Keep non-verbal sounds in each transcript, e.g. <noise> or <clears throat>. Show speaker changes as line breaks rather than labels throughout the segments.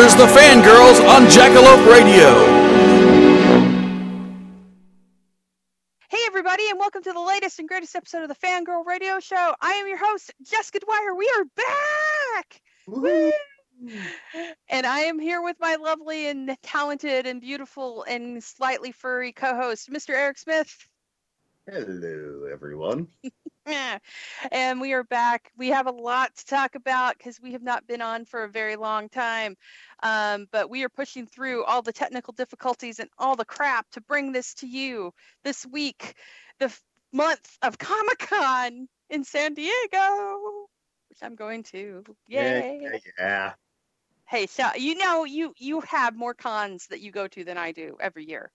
Here's the fangirls on Jackalope Radio.
Hey, everybody, and welcome to the latest and greatest episode of the Fangirl Radio Show. I am your host, Jessica Dwyer. We are back! Woo! And I am here with my lovely and talented and beautiful and slightly furry co host, Mr. Eric Smith.
Hello, everyone. <laughs>
And we are back. We have a lot to talk about because we have not been on for a very long time. Um, but we are pushing through all the technical difficulties and all the crap to bring this to you this week, the f- month of Comic Con in San Diego, which I'm going to. Yay.
Yeah, yeah.
Hey, so you know you you have more cons that you go to than I do every year.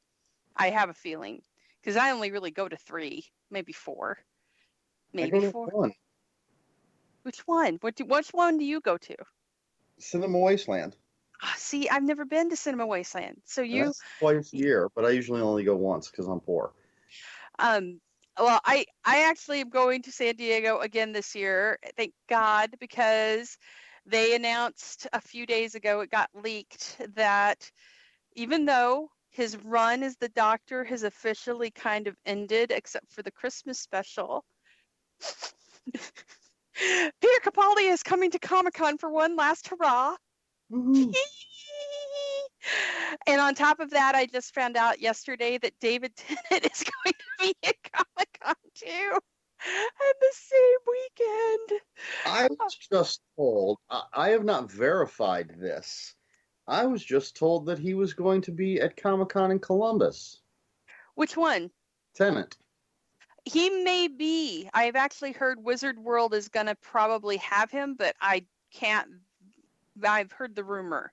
I have a feeling because I only really go to three, maybe four, maybe four.
one.
Which one? What do, which one do you go to?
Cinema Wasteland.
Ah, see, I've never been to Cinema Wasteland. So
And
you,
That's twice a year, but I usually only go once because I'm poor.
um, well, I I actually am going to San Diego again this year. Thank God, because they announced a few days ago it got leaked that even though his run as the Doctor has officially kind of ended, except for the Christmas special. <laughs> Peter Capaldi is coming to Comic Con for one last hurrah.
Woohoo. Mm-hmm. <laughs>
and on top of that, I just found out yesterday that David <laughs> Tennant is going to be at Comic Con too, at the same weekend.
I was oh. just told, I, I have not verified this. I was just told that he was going to be at Comic Con in Columbus.
Which one?
Tennant.
He may be. I've actually heard Wizard World is going to probably have him, but I can't. I've heard the rumor.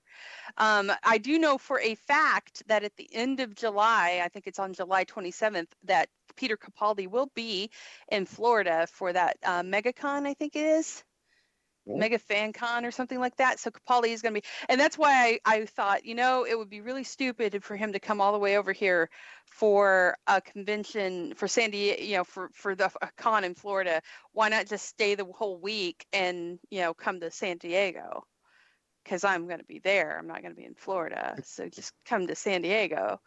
Um, I do know for a fact that at the end of July, I think it's on July 27th, that Peter Capaldi will be in Florida for that uh, MegaCon, I think it is.
Cool.
Mega Fan Con or something like that. So Capaldi is going to be, and that's why I, I thought, you know, it would be really stupid for him to come all the way over here for a convention for San Diego, you know, for for the a con in Florida. Why not just stay the whole week and you know come to San Diego? Because I'm going to be there. I'm not going to be in Florida, so just come to San Diego.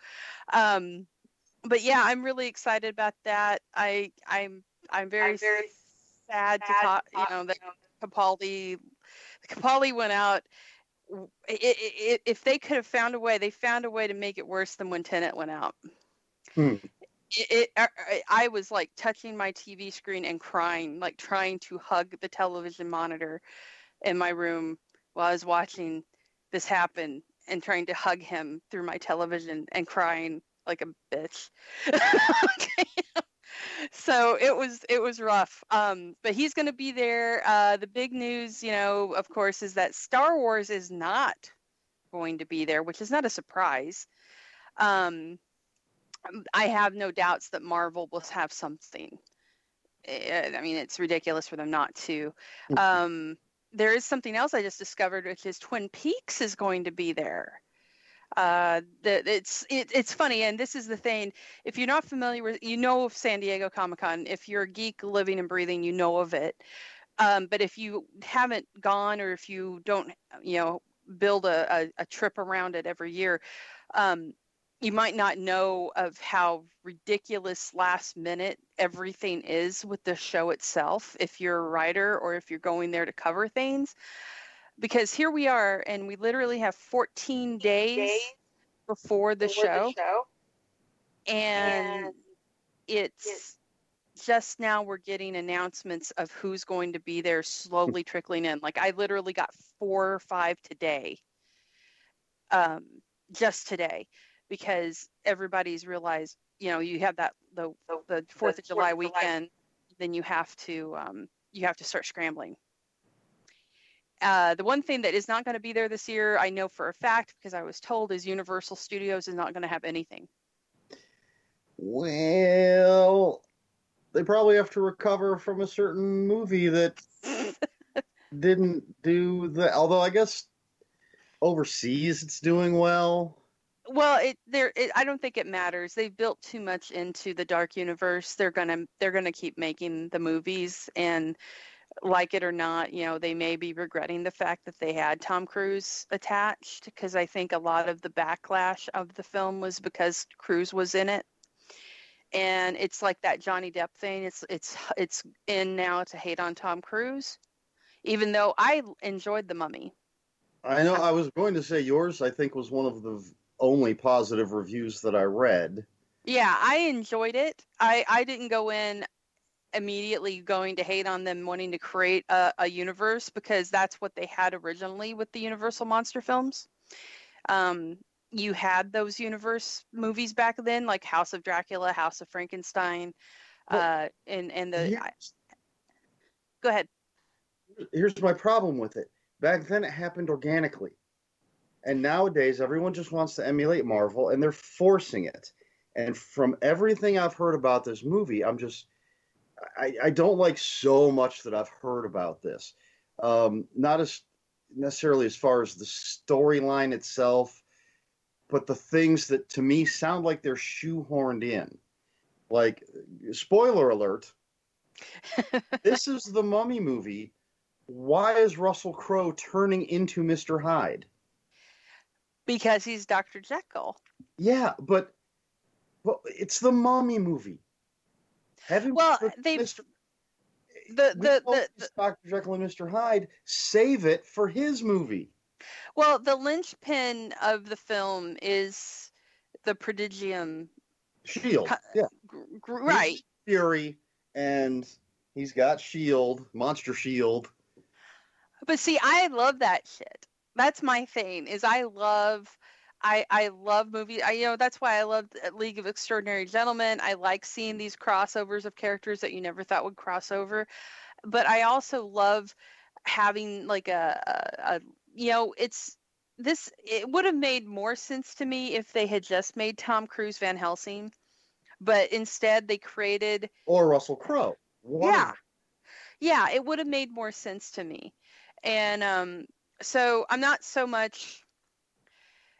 Um, but yeah, I'm really excited about that. I I'm I'm very, very sad, to talk. You know that Capaldi Capaldi went out. w- i- i- i- If they could have found a way, they found a way to make it worse than when Tennant went out.
Hmm.
It, it, I, I I was like touching my TV screen and crying, like trying to hug the television monitor in my room while I was watching this happen and trying to hug him through my television and crying like a bitch. <laughs> So it was it was rough. Um but he's going to be there. Uh the big news you know of course is that star wars is not going to be there which is not a surprise. Um i have no doubts that marvel will have something. Eh, i mean it's ridiculous for them not to. Um there is something else i just discovered which is twin peaks is going to be there. Uh that it's it, it's funny and this is the thing if you're not familiar with you know of san diego comic-con if you're a geek living and breathing you know of it. Um, but if you haven't gone or if you don't you know build a, a, a trip around it every year um, you might not know of how ridiculous last minute everything is with the show itself if you're a writer or if you're going there to cover things. Because here we are and we literally have 14 days before the show. and it's just now we're getting announcements of who's going to be there slowly trickling in. Like i literally got four or five today um, just today because everybody's realized you know you have that the the fourth of july weekend then you have to um, you have to start scrambling uh, the one thing that is not going to be there this year i know for a fact because i was told is universal studios is not going to have anything
Well, they probably have to recover from a certain movie that <laughs> didn't do the. Although I guess overseas it's doing well.
Well it there i don't think it matters they've built too much into the dark universe they're gonna they're gonna keep making the movies and like it or not you know they may be regretting the fact that they had tom cruise attached because i think a lot of the backlash of the film was because cruise was in it and it's like that johnny depp thing it's it's it's in now to hate on tom cruise even though i enjoyed the mummy
I know. I was going to say yours. I think was one of the only positive reviews that I read.
Yeah, I enjoyed it. I, I didn't go in immediately going to hate on them wanting to create a, a universe because that's what they had originally with the Universal monster films. Um, you had those universe movies back then, like House of Dracula, House of Frankenstein,
Well,
uh, and and the. I, go ahead.
here's my problem with it. Back then, it happened organically, and nowadays everyone just wants to emulate Marvel, and they're forcing it. And from everything I've heard about this movie, I'm just I, I don't like so much that I've heard about this. Um, not as necessarily as far as the storyline itself, but the things that to me sound like they're shoehorned in. Like, spoiler alert, <laughs> this is the Mummy movie. Why is Russell Crowe turning into Mr. Hyde?
Because he's Dr. Jekyll.
Yeah, but well, it's the mommy movie. Haven't
Well, they-
Mr.
The
we
the, the,
Dr. Jekyll and Mr. Hyde. Save it for his movie.
well, the linchpin of the film is the prodigium.
Shield. Yeah.
Right.
Fury, and he's got Shield, Monster Shield.
But see, I love that shit. That's my thing. Is I love, I I love movies. I you know that's why I love League of Extraordinary Gentlemen. I like seeing these crossovers of characters that you never thought would cross over. But I also love having like a, a, a you know it's this it would have made more sense to me if they had just made Tom Cruise Van Helsing, but instead they created
Or Russell Crowe.
Yeah yeah it would have made more sense to me and um so i'm not so much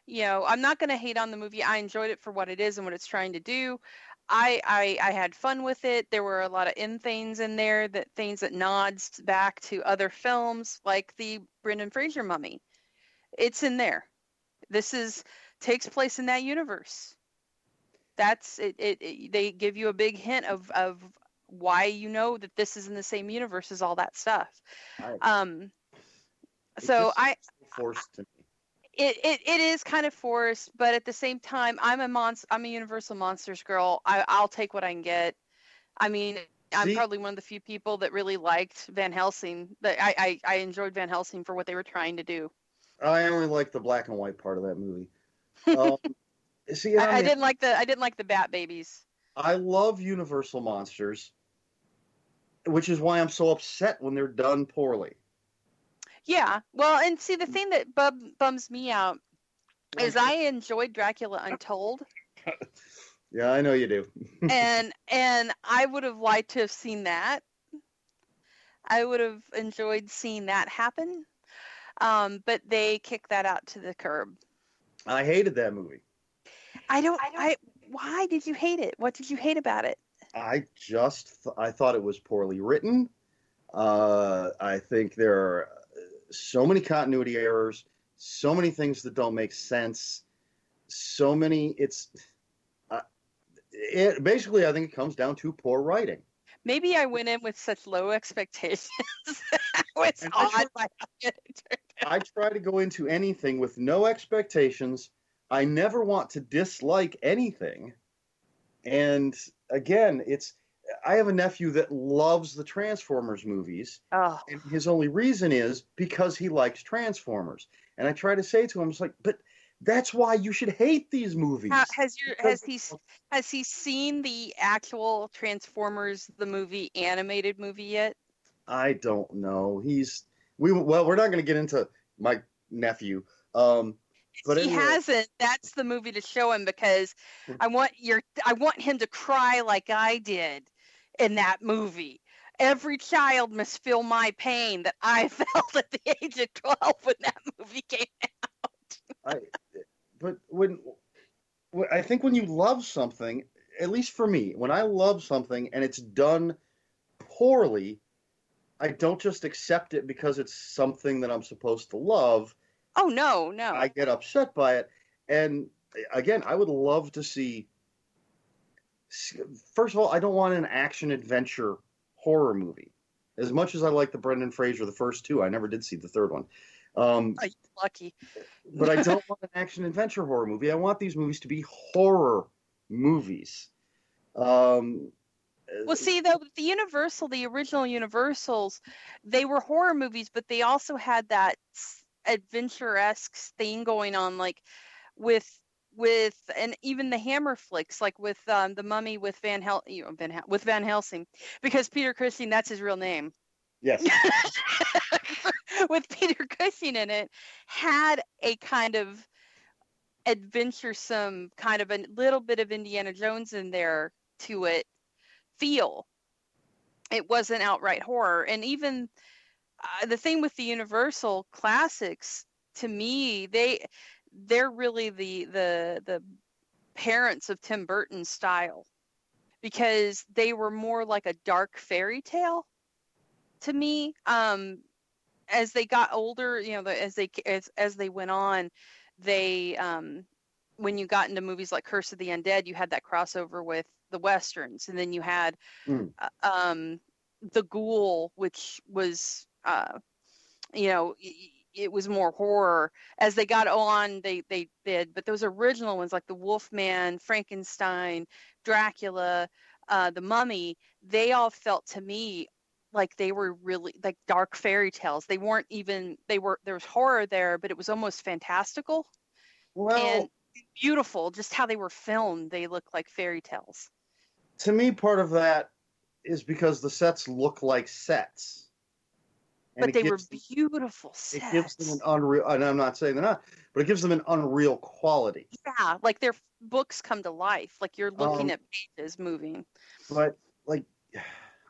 you know i'm not going to hate on the movie. I enjoyed it for what it is and what it's trying to do. I, I i had fun with it. There were a lot of in things in there that things that nods back to other films like the brendan fraser mummy. It's in there. This is takes place in that universe. That's it, it, it they give you a big hint of of why you know that this is in the same universe as all that stuff.
I-
um so i
forced to me.
it, it it is kind of forced but at the same time i'm a monster. i'm a universal monsters girl I, i'll take what i can get i mean i'm
See?
probably one of the few people that really liked van helsing that I, I i enjoyed van helsing for what they were trying to do
I only like the black and white part of that movie. <laughs> Um, see, I,
I, I didn't like the i didn't like the bat babies
I love Universal monsters, which is why I'm so upset when they're done poorly.
Yeah. Well, and see, the thing that bum, bums me out is I enjoyed Dracula Untold, <laughs>
Yeah, I know you do. <laughs>
and and I would have liked to have seen that. I would have enjoyed seeing that happen, um, but they kicked that out to the curb.
I hated that movie.
I don't. I, why did you hate it? What did you hate about it?
I just th- I thought it was poorly written. Uh, I think there are so many continuity errors, so many things that don't make sense. so many. It's uh, it basically. I think it comes down to poor writing.
Maybe I went in with such low expectations. <laughs> it's
And
odd. by how good it turned out.
I try to go into anything with no expectations. I never want to dislike anything. And again, it's I have a nephew that loves the Transformers movies,
Oh,
and his only reason is because he likes Transformers. And I try to say to him, it's like, but that's why you should hate these movies.
How- has your has he has he seen the actual Transformers the movie animated movie yet?
I don't know. He's we well, we're not going to get into my nephew. Um, But
he
anyway.
hasn't. That's the movie to show him because I want your I want him to cry like I did in that movie. Every child must feel my pain that I <laughs> felt at the age of twelve when that movie came <laughs> out.
I, but when, when I think when you love something, at least for me, when I love something and it's done poorly, I don't just accept it because it's something that I'm supposed to love.
Oh no, no.
I get upset by it. And eh, again, I would love to see. First of all, I don't want an action adventure horror movie. As much as I like the Brendan Fraser, the first two, I never did see the third one. Um,
Oh, lucky.
but I don't <laughs> want an action adventure horror movie. I want these movies to be horror movies. Um,
Well, see, though, the Universal, the original Universals, they were horror movies, but they also had that adventure esque thing going on, like with with and even the Hammer flicks, like with um, the Mummy with Van Hel, you know, Van Hel- with Van Helsing, because Peter Cushing, that's his real name.
yes, <laughs>
with Peter Cushing in it, had a kind of adventuresome, kind of a little bit of Indiana Jones in there to it feel. It wasn't outright horror. And even uh, the thing with the Universal classics, to me, they they're really the the the parents of Tim Burton's style because they were more like a dark fairy tale to me um as they got older you know as they as, as they went on they um when you got into movies like curse of the undead you had that crossover with the westerns and then you had
Mm.
uh, um the ghoul which was uh you know it was more horror. As they got on they they did but those original ones like the wolfman frankenstein dracula uh the mummy they all felt to me like they were really like dark fairy tales. They weren't even they were there was horror there but it was almost fantastical
well,
and beautiful just how they were filmed they look like fairy tales.
To me, part of that is because the sets look like sets,
but they were
gives
beautiful
It gives them an unreal, and I'm not saying they're not, but it gives them an unreal quality.
yeah like their books come to life like you're looking
Um,
at pages moving
But like,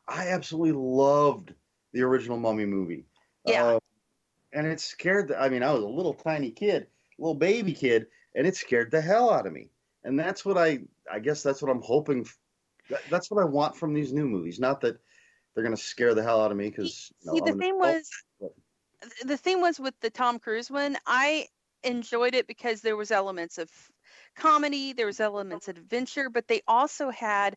I absolutely loved the original Mummy movie.
Yeah.
Um, and it scared. The, I mean, I was a little tiny kid, little baby kid, and it scared the hell out of me. And that's what I. I guess that's what I'm hoping. that- That's what I want from these new movies. Not that they're going to scare the hell out of me because.
See, the thing was,
but-
the thing was with the Tom Cruise one, I enjoyed it because there was elements of comedy, there was elements of adventure, but they also had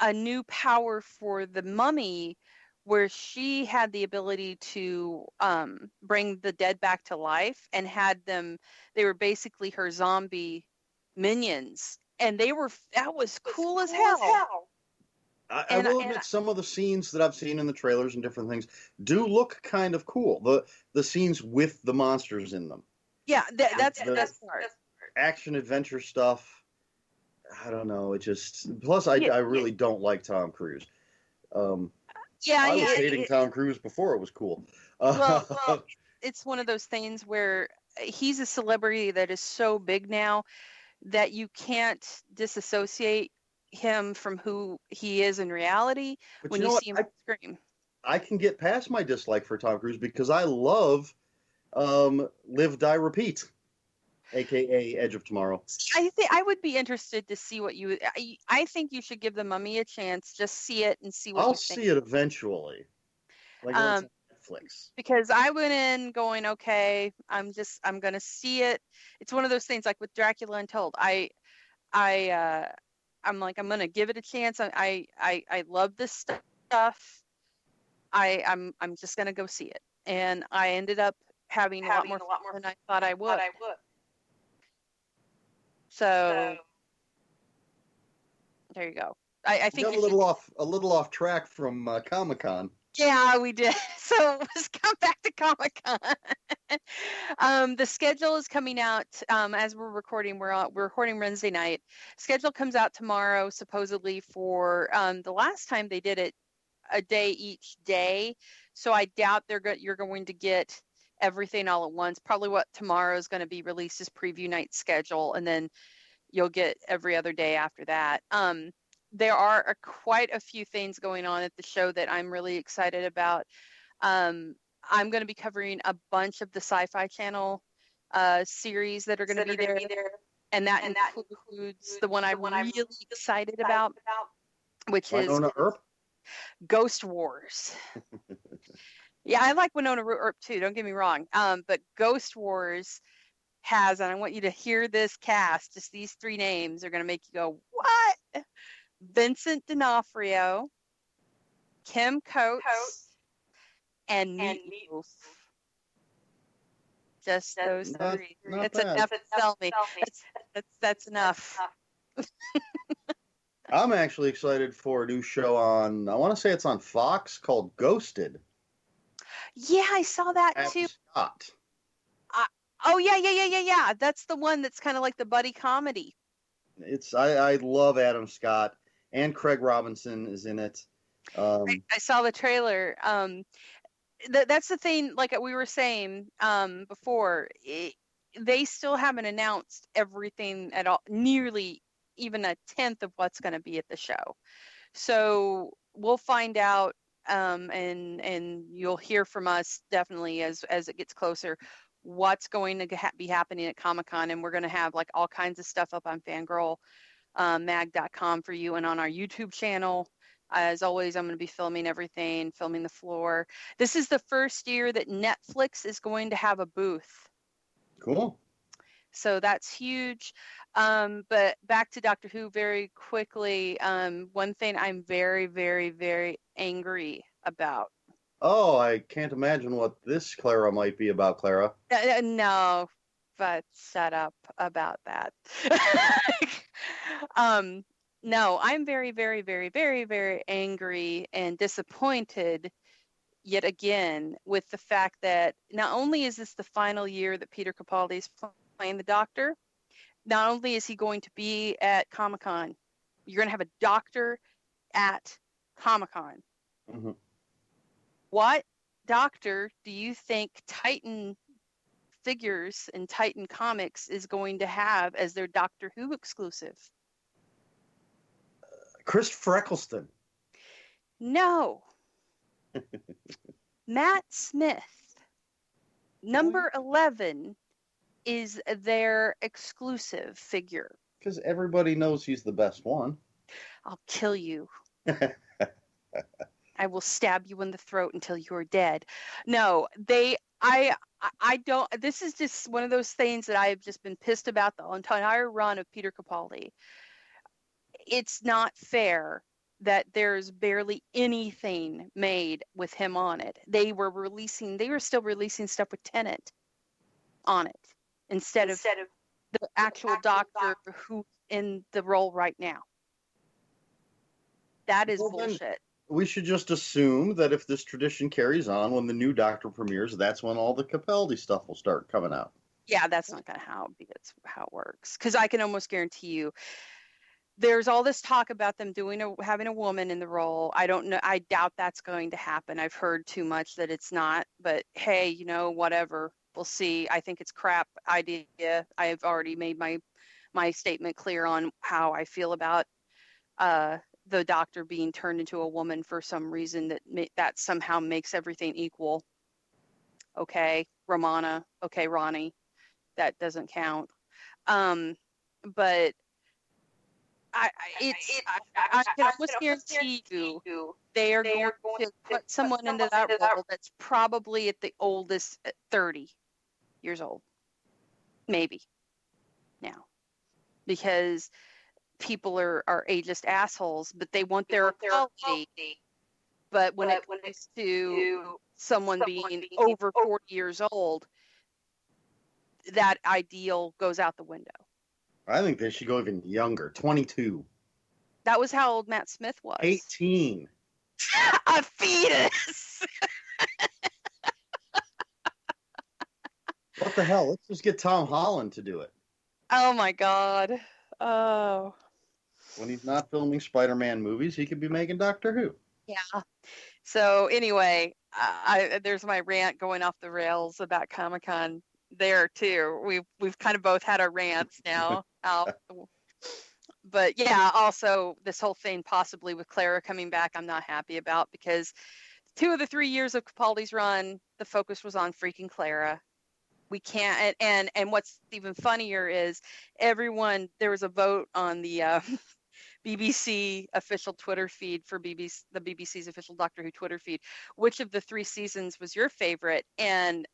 a new power for the mummy where she had the ability to um, bring the dead back to life and had them they were basically her zombie minions. And they were that was cool as hell.
I, I
And-
will
and-
admit some of the scenes that I've seen in the trailers and different things do look kind of cool. The the scenes with the monsters in them,
yeah that, that's
The-
the best part
action adventure stuff. I don't know. It just plus I
Yeah,
I really don't like Tom Cruise. Um,
yeah
I was
yeah,
hating
it-
Tom Cruise before it was cool.
well,
Uh, <laughs>
well, it's one of those things where he's a celebrity that is so big now that you can't disassociate him from who he is in reality
but
when
you
you,
know what?
see him
I,
on screen.
I can get past my dislike for Tom Cruise because I love um, Live Die Repeat, aka Edge of Tomorrow.
I think I would be interested to see what you. I, I think you should give the Mummy a chance. Just see it and see what
I'll
you think.
see it eventually. Like
Um,
Netflix.
because I went in going, okay, I'm just I'm gonna see it. It's one of those things like with Dracula Untold. I I uh I'm like I'm gonna give it a chance. I I I, I love this stuff. I I'm I'm just gonna go see it, and I ended up having, a lot more fun than I thought I would. i would So, there you go. I, I
We
think
got a little
should-
off a little off track from uh, Comic Con.
Yeah, we did. <laughs> So let's come back to Comic Con. <laughs> um, the schedule is coming out um, as we're recording. We're we're recording Wednesday night. Schedule comes out tomorrow, supposedly for um, the last time they did it, a day each day. So I doubt they're go- you're going to get everything all at once. Probably what tomorrow is going to be released is preview night schedule, and then you'll get every other day after that. Um, there are a, quite a few things going on at the show that I'm really excited about. Um, I'm going to be covering a bunch of the Sci-Fi Channel uh, series that are going to be there, and that includes the one I'm really excited about, which is
Earp.
Ghost Wars. <laughs> yeah, I like Wynonna Earp too. Don't get me wrong. Um, but Ghost Wars has, and I want you to hear this cast. Just these three names are going to make you go, "What?" Vincent D'Onofrio, Kim Coates, and Meatloaf. Just those
Not-
three.
not
That's
bad.
enough to sell me. That's, that's that's enough. <laughs>
I'm actually excited for a new show on. I want to say it's on Fox called Ghosted.
Yeah, I saw that
Adam
too.
Scott.
Oh yeah, yeah, yeah, yeah, yeah. That's the one that's kind of like the buddy comedy.
It's I, I love Adam Scott and Craig Robinson is in it. Um,
I, I saw the trailer. Um, th- that's the thing. Like we were saying um, before, it, they still haven't announced everything at all. Nearly even a tenth of what's going to be at the show. So we'll find out, um, and and you'll hear from us definitely as as it gets closer. What's going to ha- be happening at Comic Con, and we're going to have like all kinds of stuff up on Fangirl um, mag.com for you and on our YouTube channel. As always, I'm going to be filming everything, filming the floor. This is the first year that Netflix is going to have a booth.
cool.
So that's huge. Um, but back to Doctor Who very quickly. Um, one thing I'm very, very, very angry about.
Oh, I can't imagine what this Clara might be about, Clara.
Uh, uh, no, but shut up about that. <laughs> <laughs> um, no, I'm very, very, very, very, very angry and disappointed yet again with the fact that not only is this the final year that Peter Capaldi is playing the Doctor, not only is he going to be at Comic Con, you're going to have a Doctor at Comic Con.
Mhm.
What Doctor do you think Titan figures in Titan Comics is going to have as their Doctor Who exclusive?
Christopher Eccleston.
No. <laughs> Matt Smith, number 11, is their exclusive figure.
Because everybody knows he's the best one.
I'll kill you. <laughs> I will stab you in the throat until you are dead. No, they I I- I don't this is just one of those things that I've just been pissed about the entire run of Peter Capaldi. It's not fair that there's barely anything made with him on it. They were releasing they were still releasing stuff with Tennant on it instead, of of the actual doctor who's in the role right now. That is
Well, then-
bullshit.
We should just assume that if this tradition carries on, when the new Doctor premieres, that's when all the Capaldi stuff will start coming out.
Yeah, that's not gonna how that's how it works. Because I can almost guarantee you, there's all this talk about them doing a having a woman in the role. I don't know. I doubt that's going to happen. I've heard too much that it's not. But hey, you know, whatever. We'll see. I think it's crap idea. I've already made my my statement clear on how I feel about uh, the doctor being turned into a woman for some reason that ma- that somehow makes everything equal. Okay, Romana. Okay, Ronnie that doesn't count. Um, but I, I it's I, I can almost guarantee you they are going to put someone into that role that's probably at the oldest at 30 years old, maybe now, because people are are ageist assholes, but they want their equality. But when it when comes to someone being over 40 years old, that ideal goes out the window.
I think they should go even younger. 22.
That was how old Matt Smith was.
18. <laughs>
a fetus.
What the hell? Let's just get Tom Holland to do it.
oh my god. Oh.
When he's not filming Spider Man movies, he could be making Doctor Who.
Yeah. So anyway, I, I there's my rant going off the rails about Comic Con there too. We've we've kind of both had our rants now. <laughs> out. But yeah, also this whole thing possibly with Clara coming back, I'm not happy about because two of the three years of Capaldi's run, the focus was on freaking Clara. We can't, and and, and what's even funnier is everyone. There was a vote on the uh, <laughs> BBC official Twitter feed for BBC, the BBC's official Doctor Who Twitter feed. Which of the three seasons was your favorite? And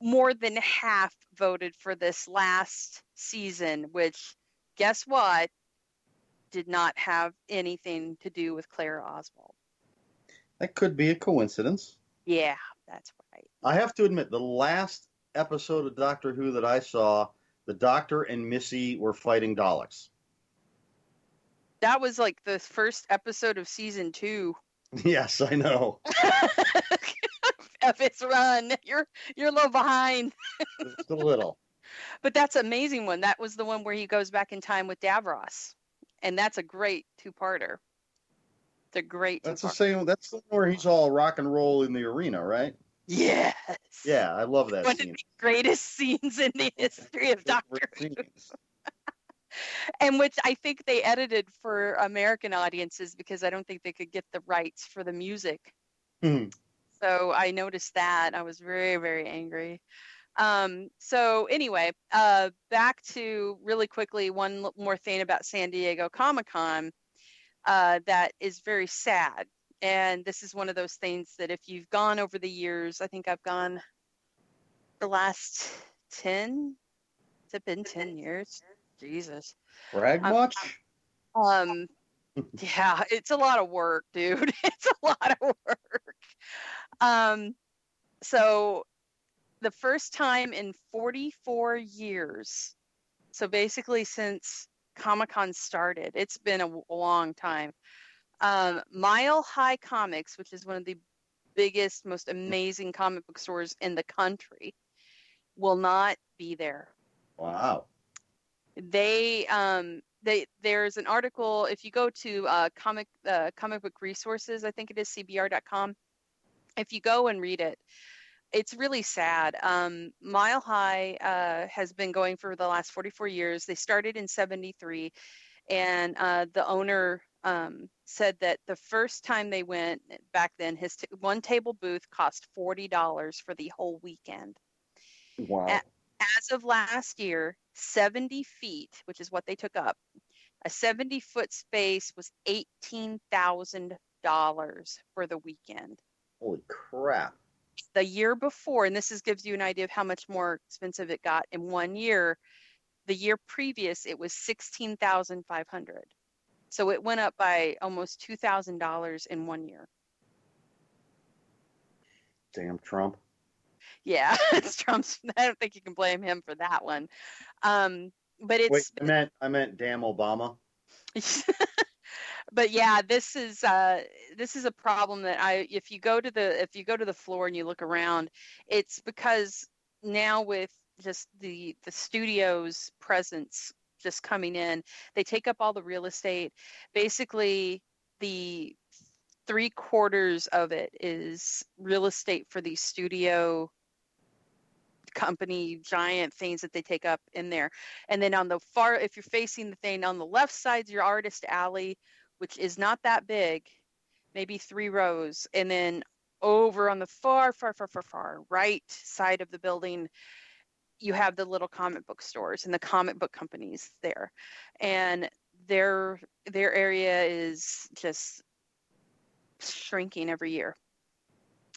more than half voted for this last season, which guess what? Did not have anything to do with Clara Oswald.
That could be a coincidence.
Yeah, that's right.
I have to admit, the last episode of Doctor Who that I saw, the Doctor and Missy were fighting Daleks.
That was like the first episode of season two <laughs>
Yes, I know.
of its run. You're you're a little behind.
Just a little. <laughs>
But that's an amazing one. That was the one where he goes back in time with Davros. And that's a great two parter. It's a great
That's the
two-parter.
same. That's the one where he's all rock and roll in the arena, right?
Yes.
Yeah, I love that
One of the greatest <laughs> scenes in the history of Doctor Who.
Favorite scenes.
And which I think they edited for American audiences because I don't think they could get the rights for the music.
Hmm.
So I noticed that. I was very, very angry. Um, so anyway, uh, back to really quickly one more thing about San Diego Comic Con uh, that is very sad. And this is one of those things that if you've gone over the years, I think I've gone the last 10, it's been 10 years? Jesus.
Brag
Um,
much?
Um, yeah, it's a lot of work, dude. <laughs> It's a lot of work. Um, so the first time in 44 years, so basically since Comic Con started, it's been a, a long time. Um, Mile High Comics, which is one of the biggest, most amazing comic book stores in the country, will not be there
Wow.
They um they there's an article if you go to uh comic uh, comic book resources i think it is cbr.com if you go and read it it's really sad. Um mile high uh has been going for the last 44 years. They started in 73 and uh the owner um said that the first time they went back then his t- one table booth cost $40 for the whole weekend.
Wow.
At- as of last year, 70 feet, which is what they took up, a 70 foot space was $18,000 for the weekend.
Holy crap.
The year before, and this is, gives you an idea of how much more expensive it got in one year, the year previous, it was 16,500. So it went up by almost $2,000 in one year.
Damn Trump.
Yeah, <laughs> it's Trump's. <laughs> I don't think you can blame him for that one. Um, but it's
Wait, I meant I meant damn Obama. <laughs>
but yeah, this is uh, this is a problem that I if you go to the if you go to the floor and you look around, it's because now with just the the studio's presence just coming in, they take up all the real estate. Basically, the three quarters of it is real estate for the studio company giant things that they take up in there. And then on the far if you're facing the thing on the left side's your artist alley which is not that big maybe three rows. And then over on the far far far far far right side of the building you have the little comic book stores and the comic book companies there. And their their area is just shrinking every year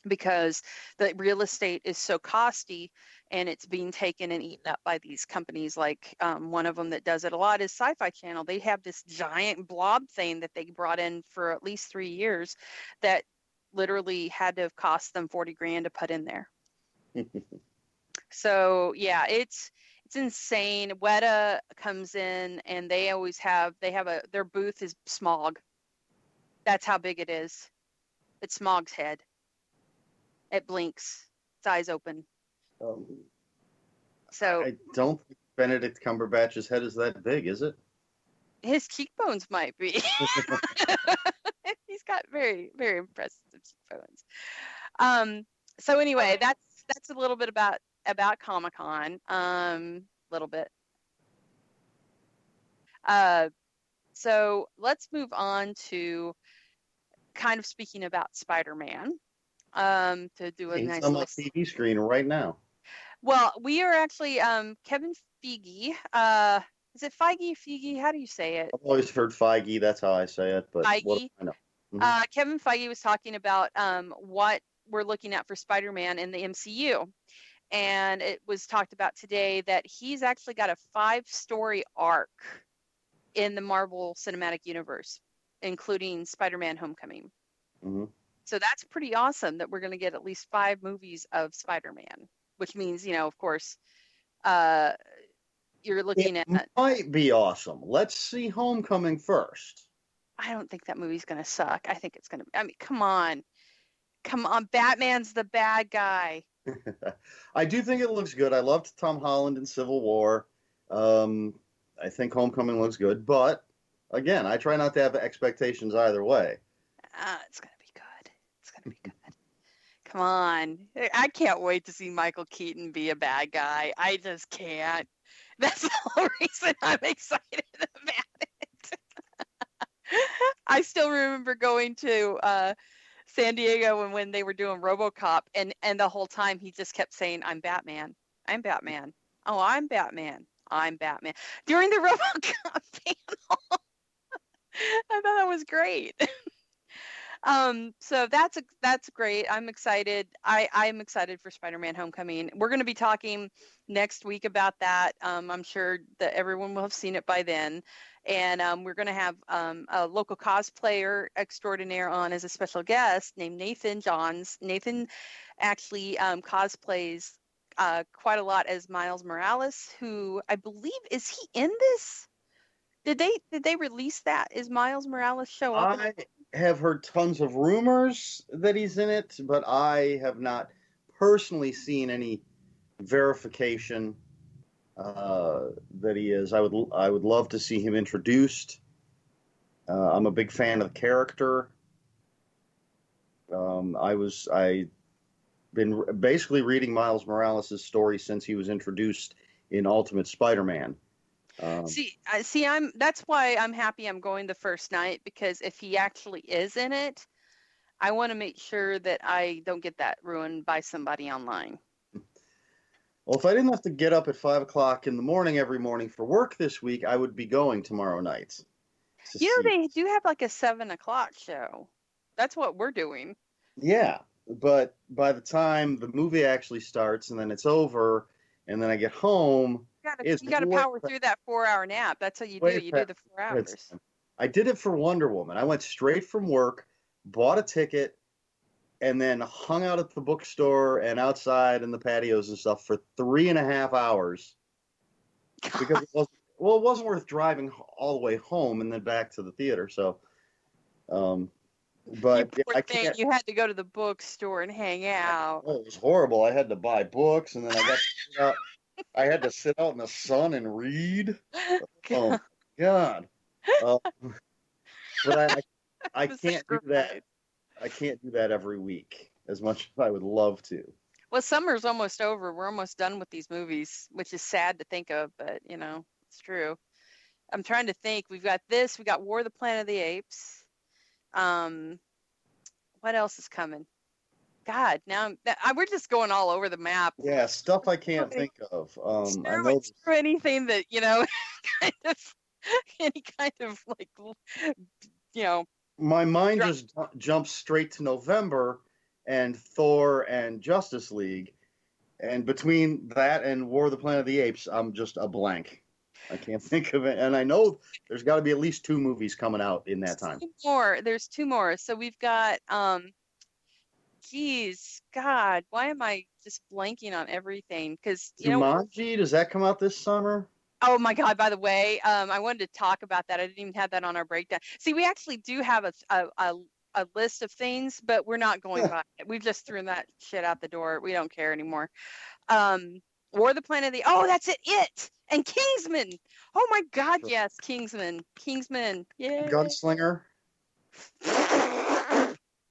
because the real estate is so costly and it's being taken and eaten up by these companies like um, one of them that does it a lot is sci-fi channel. They have this giant blob thing that they brought in for at least three years that literally had to have cost them 40 grand to put in there. <laughs> So yeah it's it's insane. Weta comes in and they always have they have a their booth is Smaug. That's how big it is. It's Smaug's head. It blinks. Its eyes open
Um,
so
I don't think Benedict Cumberbatch's head is that big, is it?
his cheekbones might be <laughs> he's got very very impressive cheekbones um so anyway that's that's a little bit about about comic-con um a little bit uh so let's move on to kind of speaking about spider-man um to do a
He's
nice
on my TV screen right now.
Well we are actually um kevin feige uh is it feige feige how do you say it
I've always heard Feige. That's how I say it. But what
Feige?
I know? Mhm.
uh, Kevin Feige was talking about um, what we're looking at for Spider-Man in the MCU, and it was talked about today that he's actually got a five-story arc in the Marvel Cinematic Universe, including Spider-Man: Homecoming.
Mhm.
So that's pretty awesome that we're going to get at least five movies of Spider-Man, which means, you know, of course, uh, you're looking
It
at.
might be awesome. Let's see Homecoming first.
I don't think that movie's going to suck. I think it's going to. I mean, come on, come on. Batman's the bad guy. <laughs>
I do think it looks good. I loved Tom Holland in Civil War. Um, I think Homecoming looks good, but again, I try not to have expectations either way.
Uh, it's going to be good. It's going to be good. Come on. I can't wait to see Michael Keaton be a bad guy. I just can't. <laughs> That's the whole reason I'm excited <laughs> about it. <laughs> I still remember going to uh, San Diego when, when they were doing RoboCop, and, and the whole time he just kept saying, I'm Batman. I'm Batman. Oh, I'm Batman. I'm Batman. During the RoboCop panel. I thought that was great. Um so that's a, that's great. I'm excited. I i'm excited for spider-man homecoming. We're going to be talking next week about that. Um i'm sure that everyone will have seen it by then. And um, we're going to have um, a local cosplayer extraordinaire on as a special guest named nathan johns. Nathan actually um, cosplays uh, quite a lot as miles morales who i believe is he in this? Did they did they release that? Is miles morales show up
I have heard tons of rumors that he's in it, but I have not personally seen any verification uh, that he is. I would I would love to see him introduced. Uh, I'm a big fan of the character. Um, I was I been basically reading Miles Morales' story since he was introduced in Ultimate Spider-Man. Um,
See, I see. I'm. That's why I'm happy. I'm going the first night because if he actually is in it, I want to make sure that I don't get that ruined by somebody online.
Well, if I didn't have to get up at five o'clock in the morning every morning for work this week, I would be going tomorrow night. to
You know,
see-
they do have like a seven o'clock show. That's what we're doing.
Yeah, but by the time the movie actually starts and then it's over, and then I get home,
gotta, you gotta power
pa-
through that four-hour nap. That's what you do. You do the four hours.
I did it for Wonder Woman. I went straight from work, bought a ticket, and then hung out at the bookstore and outside in the patios and stuff for three and a half hours because it <laughs> wasn't well, it wasn't worth driving all the way home and then back to the theater. So, um, but
you
yeah,
thing.
can't.
You had to go to the bookstore and hang out.
Oh, it was horrible. I had to buy books, and then I got to out, I had to sit out in the sun and read. <laughs> Oh God! Uh, but I, I, I can't do that. I can't do that every week as much as I would love to.
Well, summer's almost over. We're almost done with these movies, which is sad to think of, but you know, it's true. I'm trying to think. We've got this. We got War of the Planet of the Apes. Um, what else is coming? God, now I'm, we're just going all over the map.
Yeah, stuff I can't think of. Um, I know.
anything that you know, <laughs> kind of <laughs> any kind of like, you know,
My mind just jumps straight to November and Thor and Justice League, and between that and War of the Planet of the Apes, I'm just a blank. I can't <laughs> think of it, and I know there's got to be at least two movies coming out in that time.
two more. There's two more. So we've got, um, geez, God, why am I just blanking on everything? Because you know,
Jumanji, does that come out this summer?
Oh my God, by the way, um, I wanted to talk about that. I didn't even have that on our breakdown. See, we actually do have a, a, a, a list of things, but we're not going by it. We've just thrown that shit out the door. We don't care anymore. Um, War the Planet of the Oh, that's it. It and Kingsman. Oh my God, yes, Kingsman. Kingsman. Yeah.
Gunslinger.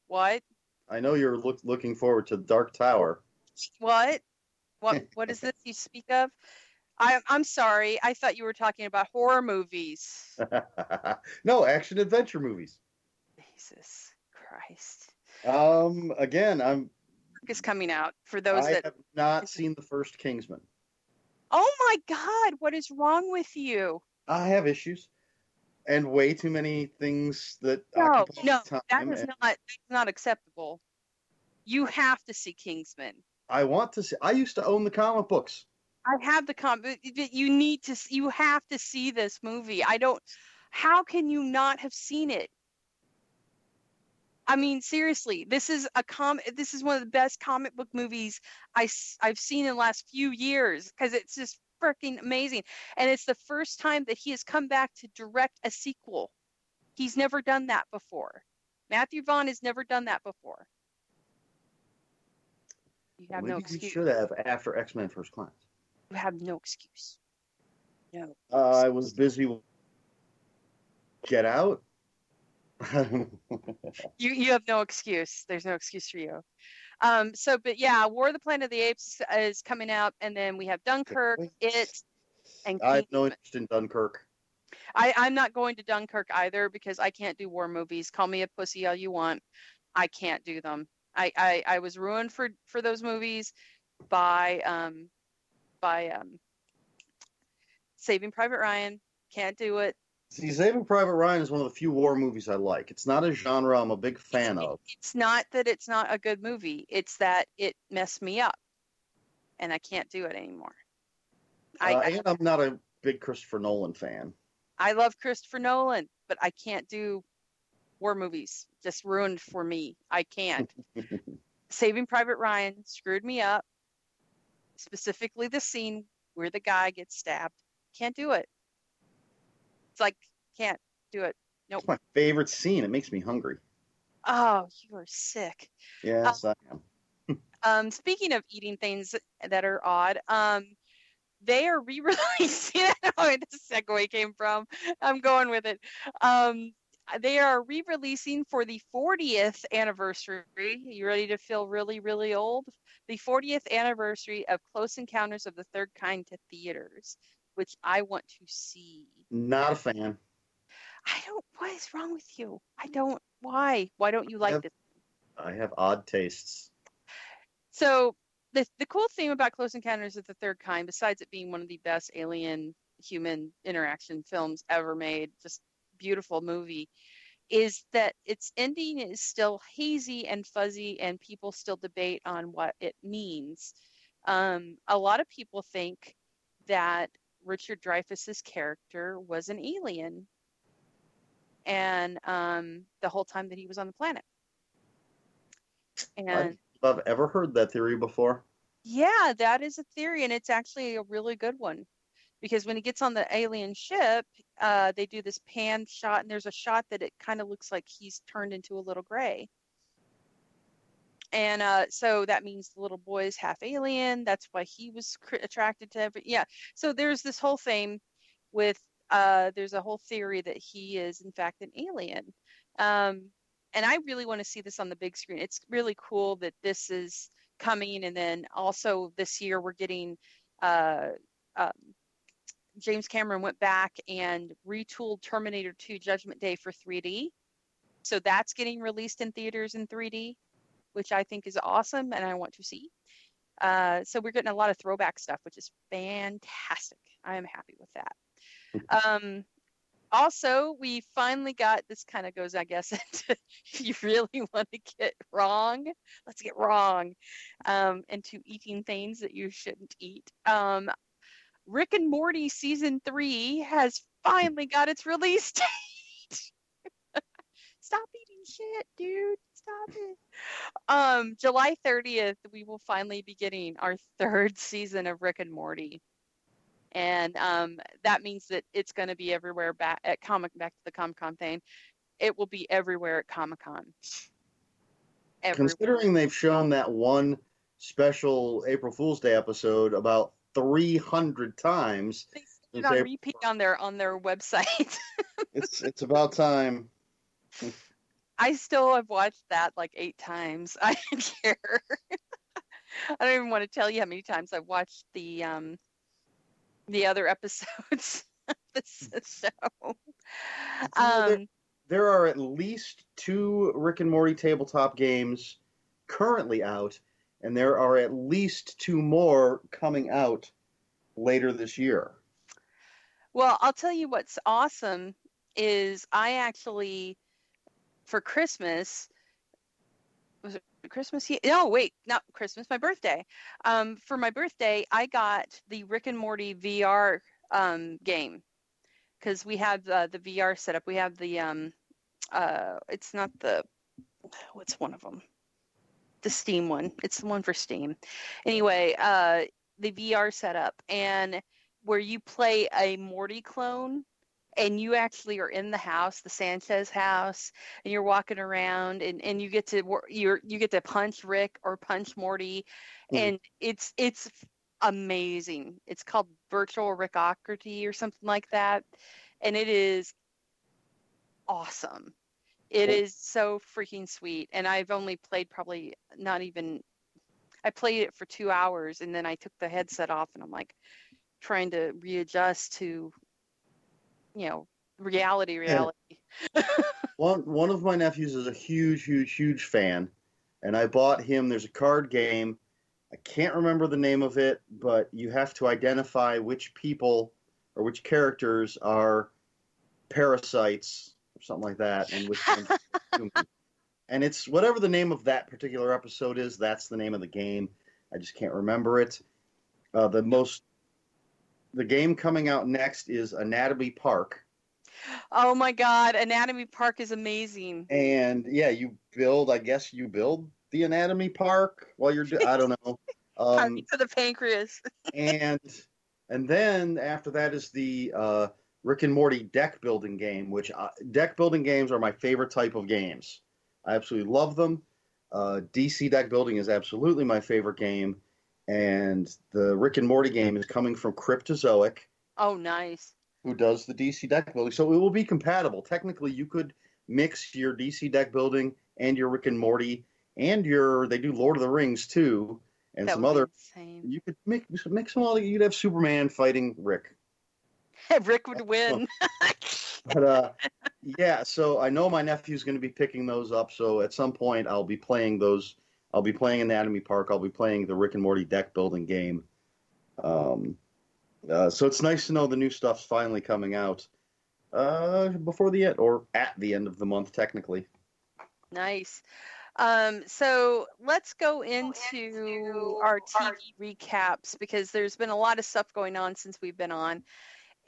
What?
I know you're look, looking forward to Dark Tower.
What? What <laughs> what is this you speak of? I I'm sorry. I thought you were talking about horror movies. <laughs>
no, action adventure movies.
Jesus Christ.
Um, again, I'm
is coming out for those
I
that
have not seen the first Kingsman.
Oh my god, what is wrong with you?
I have issues and way too many things that
No, no,
time.
that is
and
not that's not acceptable. You have to see Kingsman.
I want to see. I used to own the comic books.
I have the comic. you need to you have to see this movie. I don't how can you not have seen it? I mean seriously, this is a com this is one of the best comic book movies I have seen in the last few years cuz it's just freaking amazing. And it's the first time that he has come back to direct a sequel. He's never done that before. Matthew Vaughn has never done that before. You have no excuse.
should have after X Men First Class.
You have no excuse. No.
Uh, I was busy. with Get Out. <laughs>
You you have no excuse. There's no excuse for you. Um. So, but yeah, War of the Planet of the Apes is coming out, and then we have Dunkirk. It, and
I have no interest in Dunkirk.
I I'm not going to Dunkirk either because I can't do war movies. Call me a pussy all you want. I can't do them. I I, I was ruined for for those movies by um by um Saving Private Ryan. Can't do it.
See, Saving Private Ryan is one of the few war movies I like. It's not a genre I'm a big fan of.
It's not that it's not a good movie. It's that it messed me up, and I can't do it anymore. I
Uh,
I,
and I'm not a big Christopher Nolan fan.
I love Christopher Nolan, but I can't do war movies. Just ruined for me. I can't. <laughs> Saving Private Ryan screwed me up. Specifically, the scene where the guy gets stabbed. Can't do it. It's like can't do it. Nope.
It's my favorite scene. It makes me hungry.
Oh, you are sick.
Yes, I am. <laughs>
Um, speaking of eating things that are odd, um, they are re-releasing. <laughs> I don't know where the segue came from. I'm going with it. Um, they are re-releasing for the 40th anniversary. You ready to feel really, really old? The 40th anniversary of Close Encounters of the Third Kind to theaters, which I want to see.
Not a fan.
I don't. What is wrong with you? I don't. Why? Why don't you like
Yep.
this?
I have odd tastes.
So the the cool thing about Close Encounters of the Third Kind, besides it being one of the best alien human interaction films ever made, just beautiful movie, is that its ending is still hazy and fuzzy, and people still debate on what it means. Um, a lot of people think that Richard Dreyfuss's character was an alien, and um, the whole time that he was on the planet. And
I've ever heard that theory before.
yeah, that is a theory, and it's actually a really good one. Because when he gets on the alien ship, uh, they do this pan shot, and there's a shot that it kind of looks like he's turned into a little gray. And uh, so that means the little boy is half alien. That's why he was cr- attracted to every. Yeah. So there's this whole thing with. Uh, there's a whole theory that he is in fact an alien. Um, and I really want to see this on the big screen. It's really cool that this is coming, and then also this year we're getting. Uh, um, James Cameron went back and retooled Terminator 2 Judgment Day for 3D. So that's getting released in theaters in 3D, which I think is awesome and I want to see. Uh, so we're getting a lot of throwback stuff, which is fantastic. I am happy with that. Um, also, we finally got this kind of goes, I guess, <laughs> into if you really want to get wrong, let's get wrong um, into eating things that you shouldn't eat. Um, Rick and Morty season three has finally got its release <laughs> date. <laughs> Stop eating shit, dude. Stop it. Um, July 30th, we will finally be getting our third <laughs> season of Rick and Morty and um, that means that it's going to be everywhere back at Comic back to the Comic Con thing. It will be everywhere at Comic Con.
Considering they've shown that one special April Fool's Day episode about 300 times,
they on repeat on their on their website. <laughs>
it's it's about time.
I still have watched that like eight times. <laughs> I don't care. I don't even want to tell you how many times I've watched the um, the other episodes <laughs> of this show.
Um, there, there are at least two Rick and Morty tabletop games currently out, and there are at least two more coming out later this year.
Well, I'll tell you what's awesome is I actually for Christmas was it Christmas? No, wait, not Christmas. My birthday. Um, for my birthday, I got the Rick and Morty VR um, game because we have uh, the VR setup. We have the um, uh, it's not the what's one of them, the Steam one. It's the one for Steam. Anyway, uh, the VR setup and where you play a Morty clone and you actually are in the house, the Sanchez house, and you're walking around, and, and you get to you you get to punch Rick or punch Morty, mm. and it's it's amazing. It's called Virtual Rickocracy or something like that, and it is awesome. It is so freaking sweet, and I've only played probably not even. I played it for two hours, and then I took the headset off, and I'm like trying to readjust to you know reality reality. <laughs>
One one of my nephews is a huge huge huge fan and i bought him there's a card game. I can't remember the name of it but you have to identify which people or which characters are parasites or something like that and which <laughs> and it's whatever the name of that particular episode is that's the name of the game. I just can't remember it. Uh, the most the game coming out next is Anatomy Park.
Oh my God, Anatomy Park is amazing.
And yeah, you build. I guess you build the Anatomy Park while you're. I don't know. <laughs>
Um, for the pancreas. <laughs>
and and then after that is the uh, Rick and Morty deck building game, which uh, deck building games are my favorite type of games. I absolutely love them. Uh, DC deck building is absolutely my favorite game and the Rick and Morty game is coming from Cryptozoic.
Oh, nice.
Who does the DC deck building? So it will be compatible. Technically, you could mix your DC deck building and your Rick and Morty and your. They do Lord of the Rings too, and that some other. Insane. You could mix mix them all. You'd have Superman fighting Rick. <laughs>
Rick would win. <laughs>
but uh, yeah, so I know my nephew's going to be picking those up. So at some point, I'll be playing those I'll be playing Anatomy Park. I'll be playing the Rick and Morty deck building game. Um, uh, so it's nice to know the new stuff's finally coming out uh, before the end, or at the end of the month, technically.
Nice. Um, so let's go into our TV recaps because there's been a lot of stuff going on since we've been on.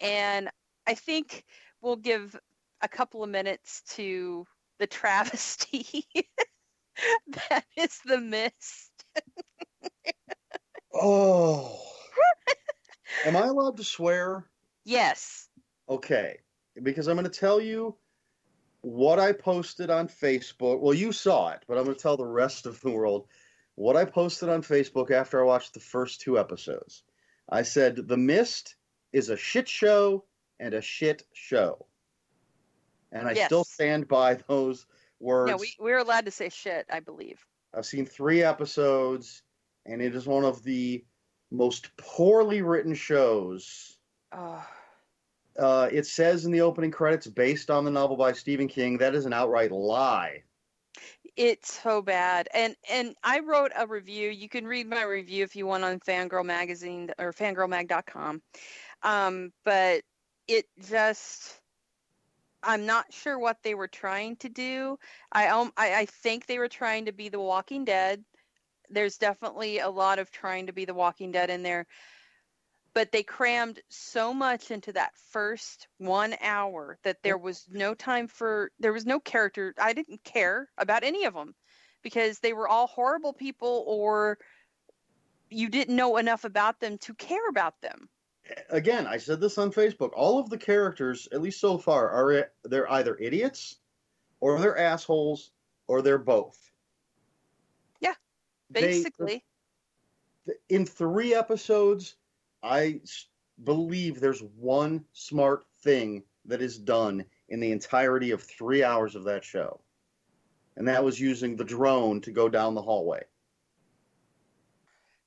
And I think we'll give a couple of minutes to the <laughs> travesty <laughs> that is the mist.
oh. Am I allowed to swear?
Yes.
Okay. Because I'm going to tell you what I posted on Facebook. Well, you saw it, but I'm going to tell the rest of the world what I posted on Facebook after I watched the first two episodes. I said, The Mist is a shit show and a shit show. And I yes. still stand by <laughs> those words.
Yeah, we, we're allowed to say shit, I believe.
I've seen three episodes, and it is one of the most poorly written shows.
Oh.
Uh, it says in the opening credits, based on the novel by Stephen King. That is an outright lie.
It's so bad. And and I wrote a review. You can read my review if you want on Fangirl Magazine or fangirlmag.com. Um, but it just I'm not sure what they were trying to do. I um I, I think they were trying to be The Walking Dead. There's definitely a lot of trying to be The Walking Dead in there. But they crammed so much into that first one hour that there was no time for there was no character. I didn't care about any of them because they were all horrible people or you didn't know enough about them to care about them.
Again, I said this on Facebook. All of the characters, at least so far, are they're either idiots, or they're assholes, or they're both.
Yeah,
They-
basically.
in three episodes, I believe there's one smart thing that is done in the entirety of three hours of that show. And that was using the drone to go down the hallway.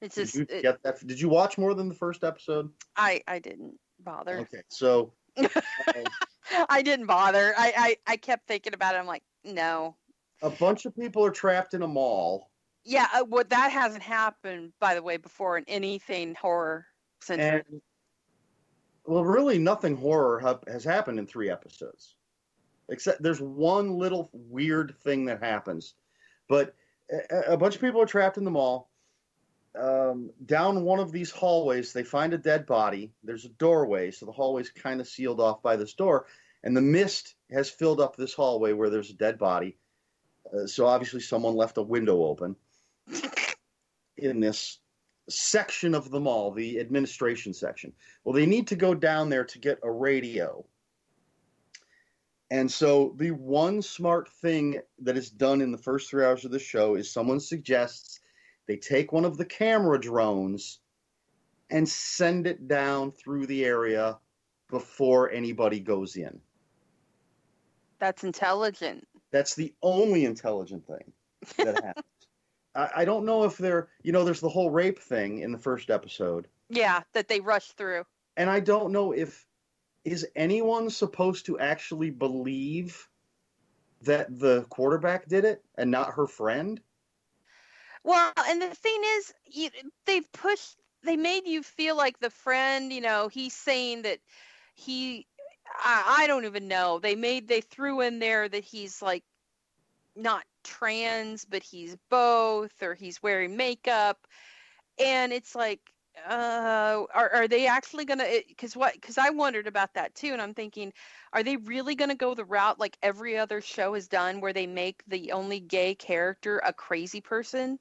It's
Did
just
you
it-
that? Did you watch more than the first episode?
I I didn't bother.
Okay, so uh, <laughs>
I didn't bother. I, I I kept thinking about it. I'm like, no.
a bunch of people are trapped in a mall,
Yeah, uh, what that hasn't happened by the way before in anything horror centric.
and well, really, nothing horror ha- has happened in three episodes, except there's one little weird thing that happens. But a, a bunch of people are trapped in the mall. Um, down one of these hallways, they find a dead body. There's a doorway, so the hallway's kind of sealed off by this door, and the mist has filled up this hallway where there's a dead body. Uh, so obviously, someone left a window open in this section of the mall, the administration section. Well, they need to go down there to get a radio. And so the one smart thing that is done in the first three hours of the show is someone suggests they take one of the camera drones and send it down through the area before anybody goes in.
That's intelligent.
That's the only intelligent thing that <laughs> happens. I, I don't know if they're, you know, there's the whole rape thing in the first episode.
Yeah, that they rushed through.
and I don't know if is anyone supposed to actually believe that the quarterback did it and not her friend.
Well, and the thing is, you, they've pushed. They made you feel like the friend. You know, he's saying that he. I, I don't even know. They made. They threw in there that he's like not trans, but he's both, or he's wearing makeup, and it's like, uh, are are they actually gonna? Because what? Because I wondered about that too, and I'm thinking, are they really gonna go the route like every other show has done, where they make the only gay character a crazy person?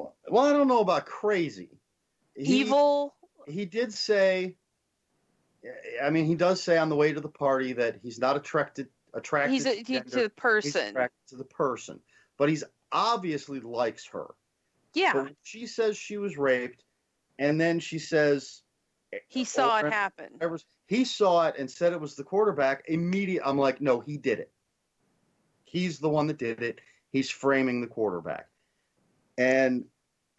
Well, well, I don't know about crazy. He-
evil.
He did say. I mean, he does say on the way to the party that he's not attracted attracted
He's a,
to,
he, to the
he's
person.
attracted to the person, but he's obviously likes her.
Yeah,
But she says she was raped, and then she says
he saw it happen.
He saw it and said it was the quarterback. Immediate, I'm like, no, he did it. He's the one that did it. He's framing the quarterback, and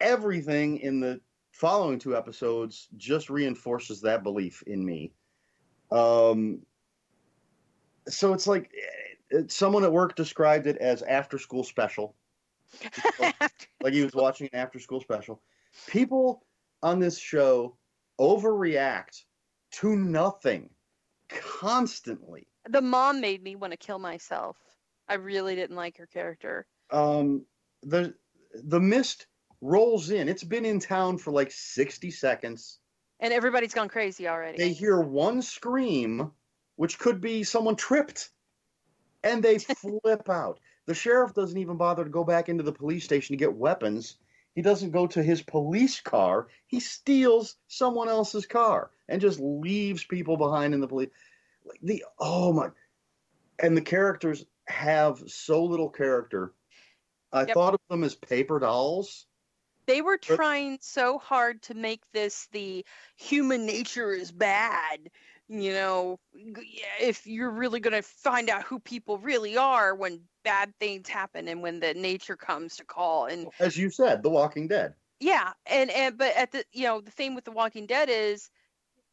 everything in the following two episodes just reinforces that belief in me. Um, so it's like eh, someone at work described it as after school special <laughs> like he was watching an after school special. People on this show overreact to nothing constantly.
the mom made me want to kill myself. I really didn't like her character.
Um, the the mist rolls in. It's been in town for like 60 seconds.
And everybody's gone crazy already.
They hear one scream, which could be someone tripped, and they <laughs> flip out. The sheriff doesn't even bother to go back into the police station to get weapons. He doesn't go to his police car. He steals someone else's car and just leaves people behind in the police. Like the oh my, and the characters have so little character. I
Yep.
thought of them as paper dolls.
they were trying so hard to make this the human nature is bad. You know, if you're really going to find out who people really are when bad things happen and when the nature comes to call and
As you said, The Walking Dead.
Yeah, and and but at the you know the thing with The Walking Dead is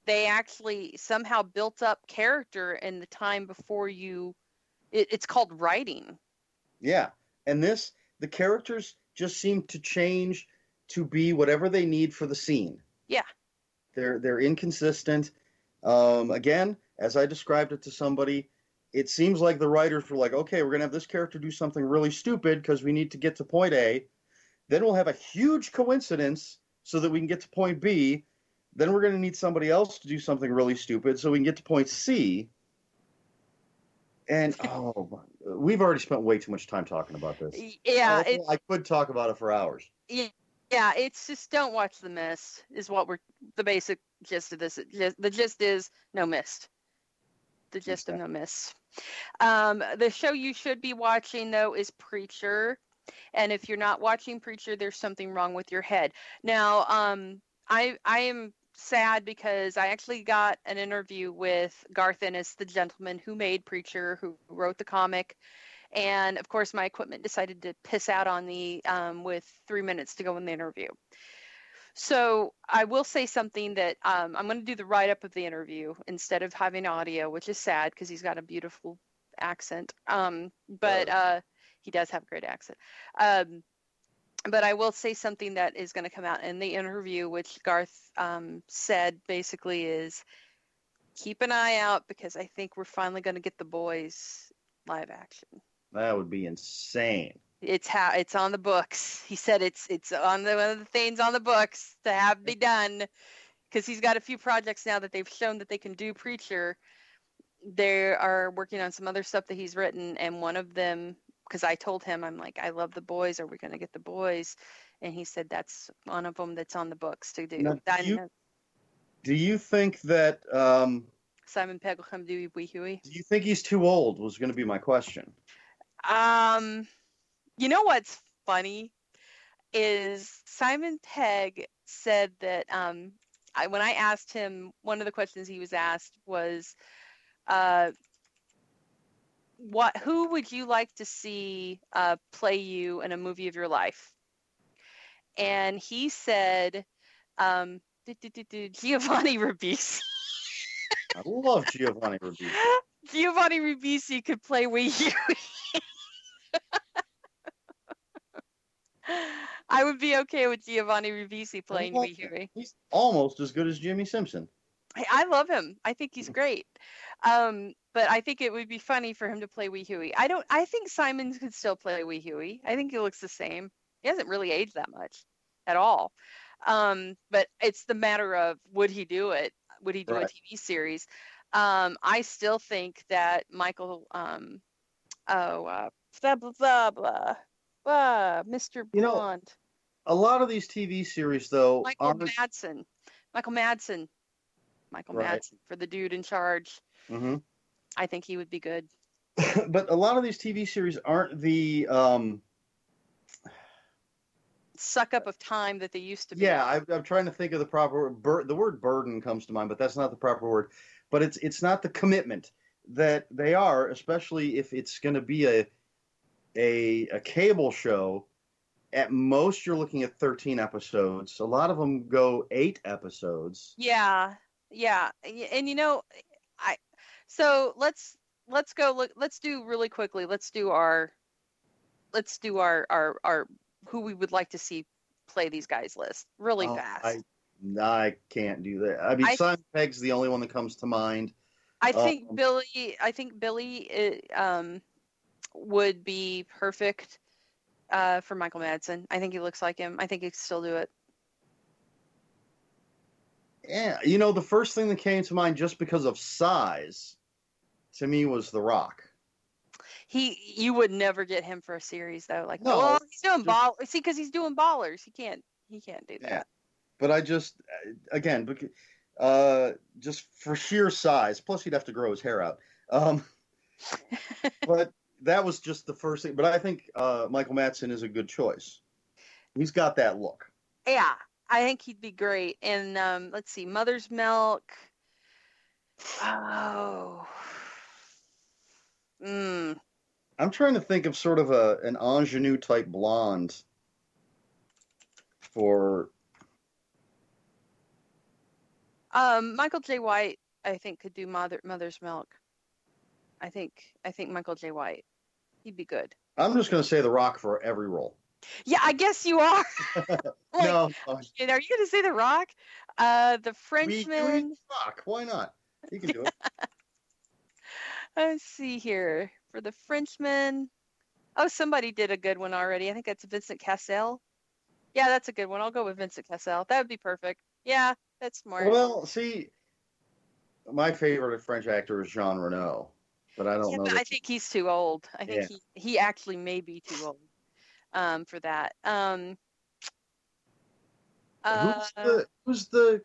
they actually somehow built up character in the time before you. It, it's called writing.
Yeah. And this, the characters just seem to change to be whatever they need for the scene.
Yeah.
They're they're inconsistent. Um, again, as I described it to somebody, it seems like the writers were like, okay, we're gonna have this character do something really stupid because we need to get to point A. Then we'll have a huge coincidence so that we can get to point B. Then we're gonna need somebody else to do something really stupid so we can get to point C. And oh, we've already spent way too much time talking about this.
Yeah,
I, I could talk about it for hours.
yeah, it's just don't watch the mist is what we're the basic gist of this. Just- The gist is no mist. The gist of no mist. Um, the show you should be watching though is Preacher, and if you're not watching Preacher, there's something wrong with your head. Now, um, I I am sad because I actually got an interview with Garth Ennis, the gentleman who made Preacher, who wrote the comic. And of course, my equipment decided to piss out on me um, with three minutes to go in the interview. So I will say something that um, I'm going to do the write up of the interview instead of having audio, which is sad because he's got a beautiful accent. Um, but uh, he does have a great accent. Um, but I will say something that is going to come out in the interview, which Garth um, said basically is keep an eye out because I think we're finally going to get the boys live action.
That would be insane.
It's how it's on the books. He said it's it's on the one of the things on the books to have be done because he's got a few projects now that they've shown that they can do preacher. They are working on some other stuff that he's written, and one of them because I told him I'm like I love the boys. Are we going to get the boys? And he said that's one of them that's on the books to do.
Now, do you- Do you think that? Um,
Simon Pegg will come do Wee Huey.
do you think he's too old? Was going to be my question.
Um, you know what's funny is Simon Pegg said that um, I, when I asked him, one of the questions he was asked was, uh, "What? Who would you like to see uh, play you in a movie of your life?" And he said, um, "Du- du- du- du, "Giovanni Ribisi."
I love Giovanni Ribisi. <laughs>
Giovanni Ribisi could play Wee Huey. <laughs> I would be okay with Giovanni Ribisi playing Wee. Huey.
He's almost as good as Jimmy Simpson.
I, love him. I think he's great. Um, but I think it would be funny for him to play Wee Huey. I don't. I think Simon could still play Wee Huey. I think he looks the same. He hasn't really aged that much at all. Um, but it's the matter of would he do it? Would he do
Right.
a TV series? Um, I still think that Michael. Um, oh, uh, blah blah blah blah. blah Mr.
You know, A lot of these TV series, though,
Michael
aren't.
Madsen. Michael Madsen. Michael
Right.
Madsen for the dude in charge.
Mhm.
I think he would be good. <laughs>
but a lot of these TV series aren't the. Um,
Suck up of time that they used to be.
yeah, I, I'm trying to think of the proper word. Bur- the word burden comes to mind, but that's not the proper word. But it's it's not the commitment that they are, especially if it's going to be a a a cable show. At most, you're looking at 13 episodes. A lot of them go eight episodes.
Yeah, yeah, and you know, I. So let's let's go look. Let's do really quickly. Let's do our. Let's do our our our who we would like to see play these guys list really
Oh,
fast.
I I can't do that. I mean,
I-
Simon Pegg's the only one that comes to mind.
I think
Um,
Billy. I think Billy uh, um, would be perfect uh, for Michael Madsen. I think he looks like him. I think he could still do it.
Yeah, you know, the first thing that came to mind just because of size to me was The Rock.
He, you would never get him for a series though. Like,
No,
well, he's doing
just-
ball. See, because he's doing ballers. He can't. He can't do that. Yeah.
But I just, again, bec- uh, just for sheer size. Plus, he'd have to grow his hair out. Um, <laughs> but that was just the first thing. But I think uh, Michael Madsen is a good choice. He's got that look.
Yeah, I think he'd be great. And um, let's see, Mother's Milk. Oh. Mm.
I'm trying to think of sort of a an ingenue type blonde for
Um, Michael Jai White, I think, could do Mother Mother's Milk. I think I think Michael Jai White, he'd be good.
I'm just going to say The Rock for every role.
Yeah, I guess you are. <laughs> <laughs> like,
no,
Are you going to say The Rock? Uh, the Frenchman.
Rock. Why not? You can do it. <laughs>
Let's see here for the Frenchman. Oh, somebody did a good one already. I think that's Vincent Cassel. Yeah, that's a good one. I'll go with Vincent Cassel. That would be perfect. Yeah, that's smart.
Well, see, my favorite French actor is Jean Reno, but I don't
yeah,
know.
I think he's too old. I think
Yeah.
he, he actually may be too old um, for that. Um, uh,
who's the who's the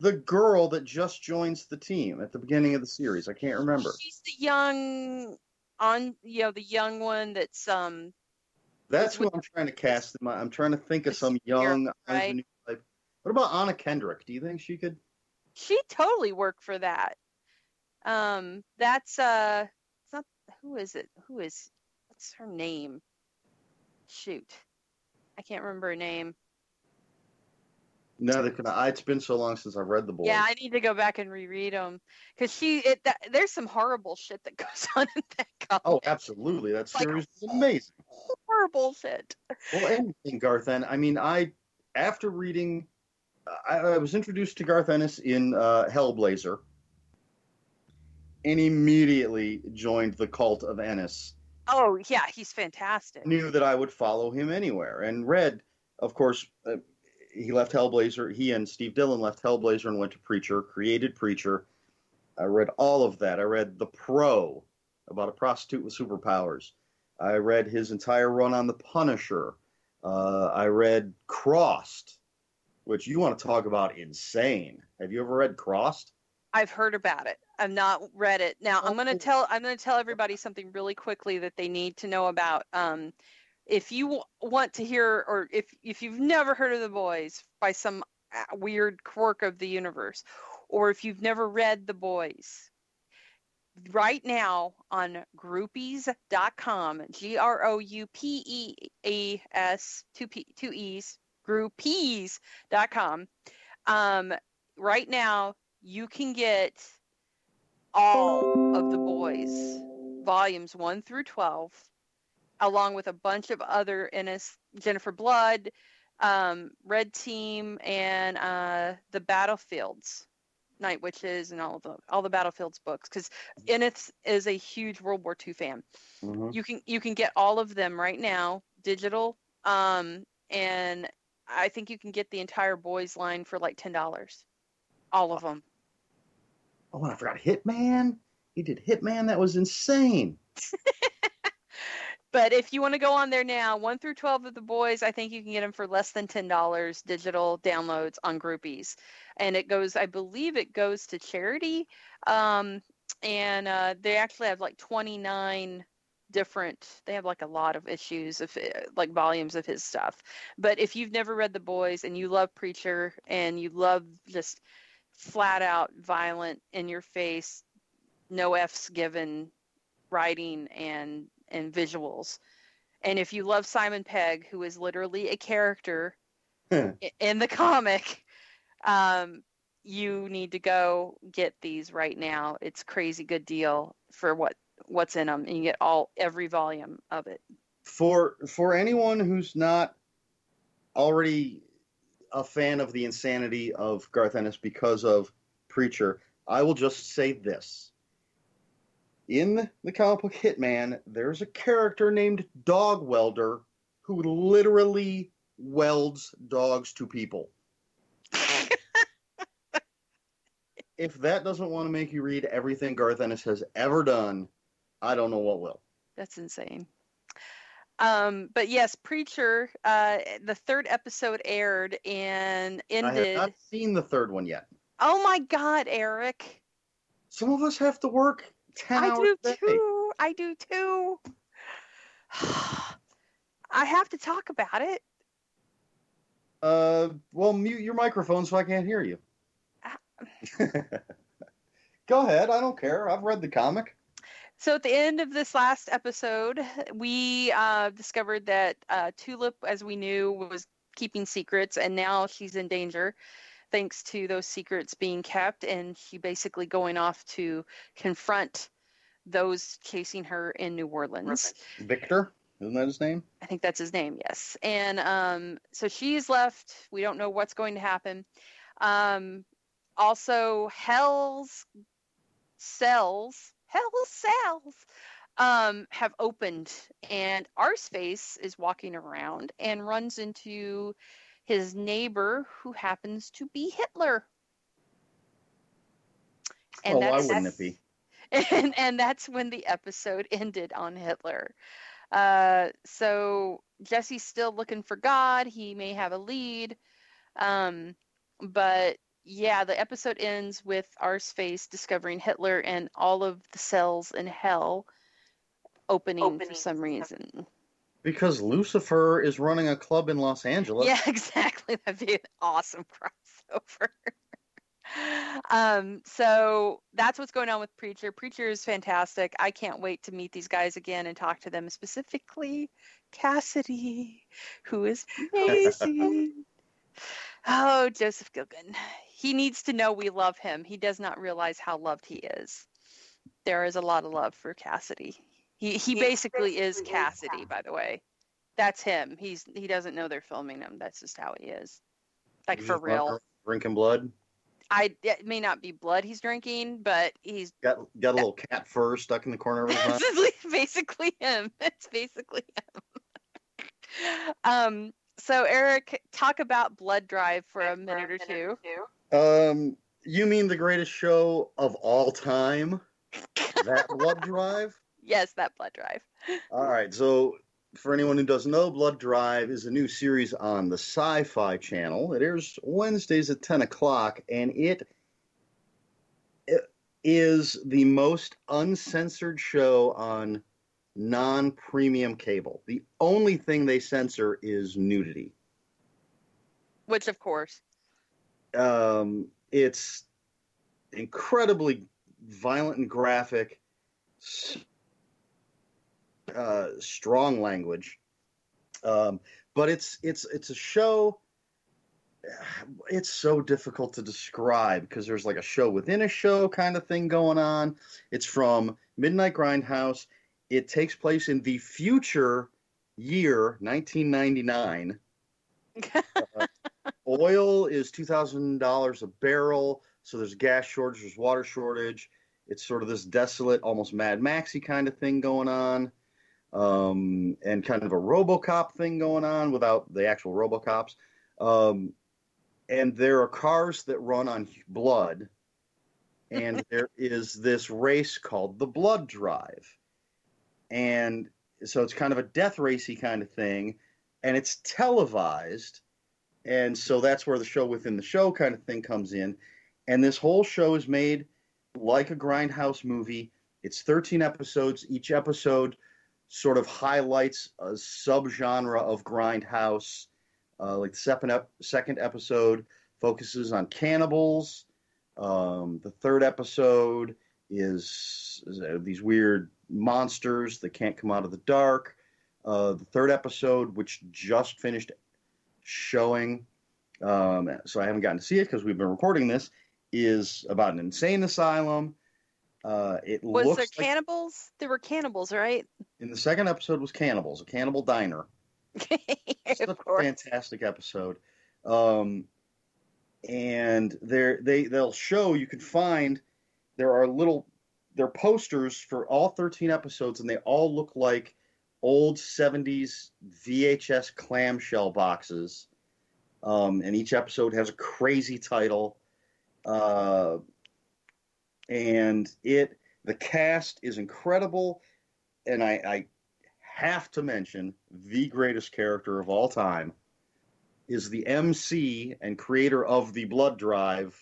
the girl that just joins the team at the beginning of the series? I can't remember.
She's the young on you know the young one that's um
That's who I'm trying to cast. In my, I'm trying to think of some young,
right?
What about Anna Kendrick? Do you think she could?
she totally worked for that. Um that's uh it's not who is it? Who is what's her name? Shoot. I can't remember her name.
Neither can I. It's been so long since I've read the book.
Yeah, I need to go back and reread them because she it that, there's some horrible shit that <laughs> goes on in that comic.
Oh, absolutely. That
Like-
series is amazing.
horrible shit.
Well, anything Garth Ennis. I mean, I after reading, I, I was introduced to Garth Ennis in uh, Hellblazer, and immediately joined the cult of Ennis.
Oh yeah, he's fantastic.
Knew that I would follow him anywhere, and read, of course. Uh, he left Hellblazer. He and Steve Dillon left Hellblazer and went to Preacher. Created Preacher. I read all of that. I read The Pro about a prostitute with superpowers. I read his entire run on The Punisher. Uh, I read Crossed, which you want to talk about insane. Have you ever read Crossed?
I've heard about it. I've not read it. Now I'm gonna tell I'm gonna tell everybody something really quickly that they need to know about. Um, if you w- want to hear, or if if you've never heard of the boys by some uh, weird quirk of the universe, or if you've never read the boys, right now on groupees.com, G R O U P E A S two P two E's groupees.com. Um, right now you can get all of the boys volumes 1 through 12 along with a bunch of other Ennis Jennifer Blood um, Red Team and uh, the Battlefields Night Witches and all of the all the Battlefields books because Ennis is a huge World War II fan. You can you can get all of them right now digital um and i think you can get the entire boys line for like ten dollars all of them
Oh, and I forgot Hitman. He did Hitman. That was insane. <laughs>
but if you want to go on there now 1 through 12 of the boys i think you can get them for less than ten dollars digital downloads on groupees and it goes i believe it goes to charity um and uh, they actually have like 29 different they have like a lot of issues of uh, like volumes of his stuff but if you've never read the boys and you love preacher and you love just flat out violent in your face no f's given writing and and visuals. And if you love simon pegg who is literally a character i- in the comic um you need to go get these right now. It's crazy good deal for what what's in them and you get all every volume of it.
For for anyone who's not already a fan of the insanity of Garth Ennis because of Preacher, I will just say this. In the comic book Hitman, there's a character named Dog Welder who literally welds dogs to people. <laughs> if that doesn't want to make you read everything Garth Ennis has ever done, I don't know what will.
That's insane. Um, but yes, Preacher, uh, the third episode aired and ended.
I have not seen the third one yet.
Oh my God, Eric.
Some of us have to work 10
I
hours
do
a day.
too. I do too. <sighs> I have to talk about it.
Uh, well, mute your microphone so I can't hear you. <laughs> Go ahead. I don't care. I've read the comic.
So at the end of this last episode, we uh, discovered that uh, Tulip, as we knew, was keeping secrets, and now she's in danger thanks to those secrets being kept, and she basically going off to confront those chasing her in New Orleans.
Victor, isn't that his name?
I think that's his name, yes. And um, so she's left. We don't know what's going to happen. Um, also, Hell's Cells, hell cells um, have opened, and Arseface is walking around and runs into his neighbor, who happens to be Hitler.
oh, why wouldn't it be? <laughs>
and and that's when the episode ended on Hitler. Uh, so Jesse's still looking for God. He may have a lead, um, but yeah, the episode ends with Arseface discovering Hitler and all of the cells in hell opening, for some reason.
Because Lucifer is running a club in Los Angeles.
Yeah, <laughs> exactly. That'd be an awesome crossover. <laughs> um, so that's what's going on with Preacher. Preacher is fantastic. I can't wait to meet these guys again and talk to them, specifically Cassidy, who is <laughs> amazing. Oh, Joseph Gilgun. He needs to know we love him. He does not realize how loved he is. There is a lot of love for Cassidy. He he basically is Cassidy, by the way. That's him. He's he doesn't know they're filming him. That's just how he is. Like
He's
for real.
Drinking blood.
I it may not be blood he's drinking, but he's
Got got a little cat fur stuck in the corner of his <laughs> mouth.
basically, basically him. <laughs> It's basically him. <laughs> um. So Eric, talk about Blood Drive for a minute or two.
Um, you mean the greatest show of all time? That <laughs> Blood Drive?
Yes, that Blood Drive.
All right. So, for anyone who doesn't know, Blood Drive is a new series on the Sci Fi Channel. It airs Wednesdays at 10 o'clock, and it, it is the most uncensored show on non premium cable. The only thing they censor is nudity.
Which, of course,
Um, it's incredibly violent and graphic, uh, strong language. Um, but it's it's it's a show. It's so difficult to describe because there's like a show within a show kind of thing going on. It's from Midnight Grindhouse. It takes place in the future year 1999 <laughs> oil is two thousand dollars a barrel, so there's gas shortage, there's water shortage. It's sort of this desolate, almost Mad Maxy kind of thing going on, um, and kind of a RoboCop thing going on without the actual RoboCops. Um, and there are cars that run on blood, and <laughs> there is this race called the Blood Drive, and so it's kind of a death racy kind of thing, and it's televised. And so that's where the show within the show kind of thing comes in. And this whole show is made like a grindhouse movie. It's 13 episodes. Each episode sort of highlights a subgenre of grindhouse uh, like the second, ep- second episode focuses on cannibals. Um, the third episode is, is uh, these weird monsters that can't come out of the dark uh, the third episode which just finished showing. Um, so I haven't gotten to see it because we've been recording this. Is about an insane asylum. Uh, it
was
looks
there
like
cannibals? There were cannibals, right?
in the second episode was cannibals, a cannibal diner. <laughs>
Of
a
course.
fantastic episode. Um, and they they they'll show you can find there are little there are posters for all 13 episodes and they all look like old 70s VHS clamshell boxes. Um, and each episode has a crazy title. Uh, and it the cast is incredible and I, I have to mention the greatest character of all time is the MC and creator of the Blood Drive,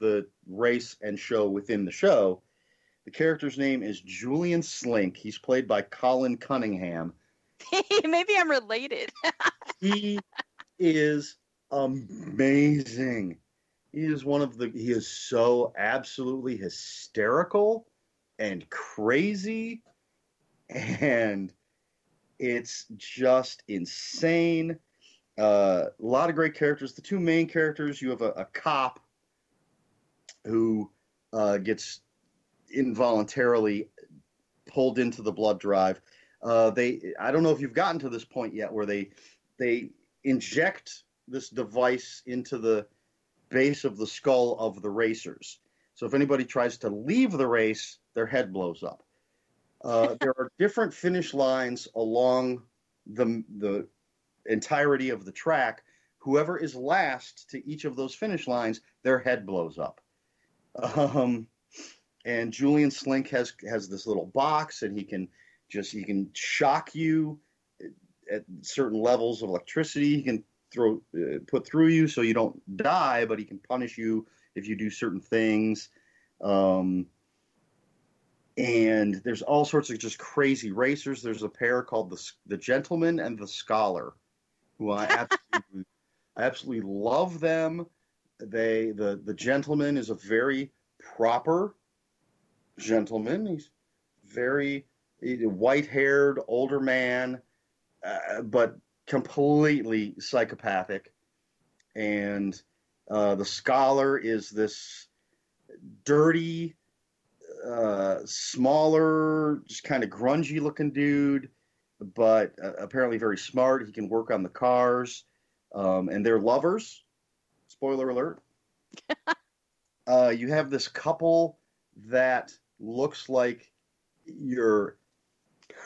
the race and show within the show. The character's name is Julian Slink. He's played by Colin Cunningham. <laughs>
Maybe I'm related. <laughs>
He is amazing. He is one of the he is so absolutely hysterical and crazy and it's just insane. Uh, a lot of great characters. The two main characters, you have a, a cop who uh, gets involuntarily pulled into the blood drive. Uh, they, I don't know if you've gotten to this point yet, where they they inject this device into the base of the skull of the racers. So if anybody tries to leave the race, their head blows up. Uh, <laughs> there are different finish lines along the the entirety of the track. Whoever is last to each of those finish lines, their head blows up. Um, and Julian Slink has has this little box, and he can just he can shock you at certain levels of electricity. He can throw uh, put through you so you don't die, but he can punish you if you do certain things. Um, and there's all sorts of just crazy racers. There's a pair called the the Gentleman and the Scholar, who I <laughs> absolutely, I absolutely love them. They the the gentleman is a very proper gentleman. He's very white haired older man, uh, but completely psychopathic. And uh, the scholar is this dirty, uh, smaller, just kind of grungy looking dude, but uh, apparently very smart. He can work on the cars, um, and they're lovers. Spoiler alert. <laughs> uh, you have this couple that looks like your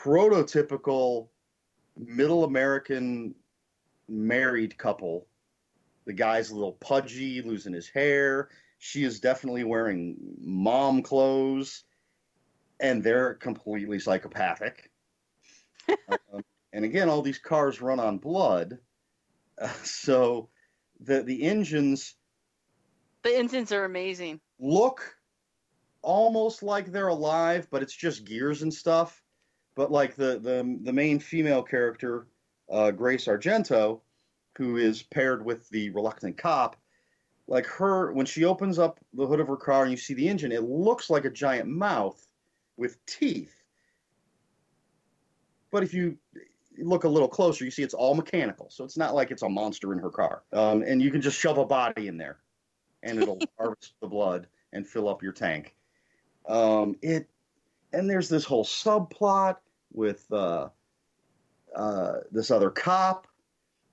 prototypical middle American married couple. The guy's a little pudgy, losing his hair. She is definitely wearing mom clothes, and they're completely psychopathic. <laughs> um, and again, all these cars run on blood, uh, so the the engines.
The engines are amazing.
Look almost like they're alive, but it's just gears and stuff. But like the the the main female character, uh, Grace Argento, who is paired with the reluctant cop, like her when she opens up the hood of her car and you see the engine, it looks like a giant mouth with teeth. But if you look a little closer, you see it's all mechanical, so it's not like it's a monster in her car. Um, and you can just shove a body in there, and it'll <laughs> harvest the blood and fill up your tank. Um, it and there's this whole subplot with uh, uh, this other cop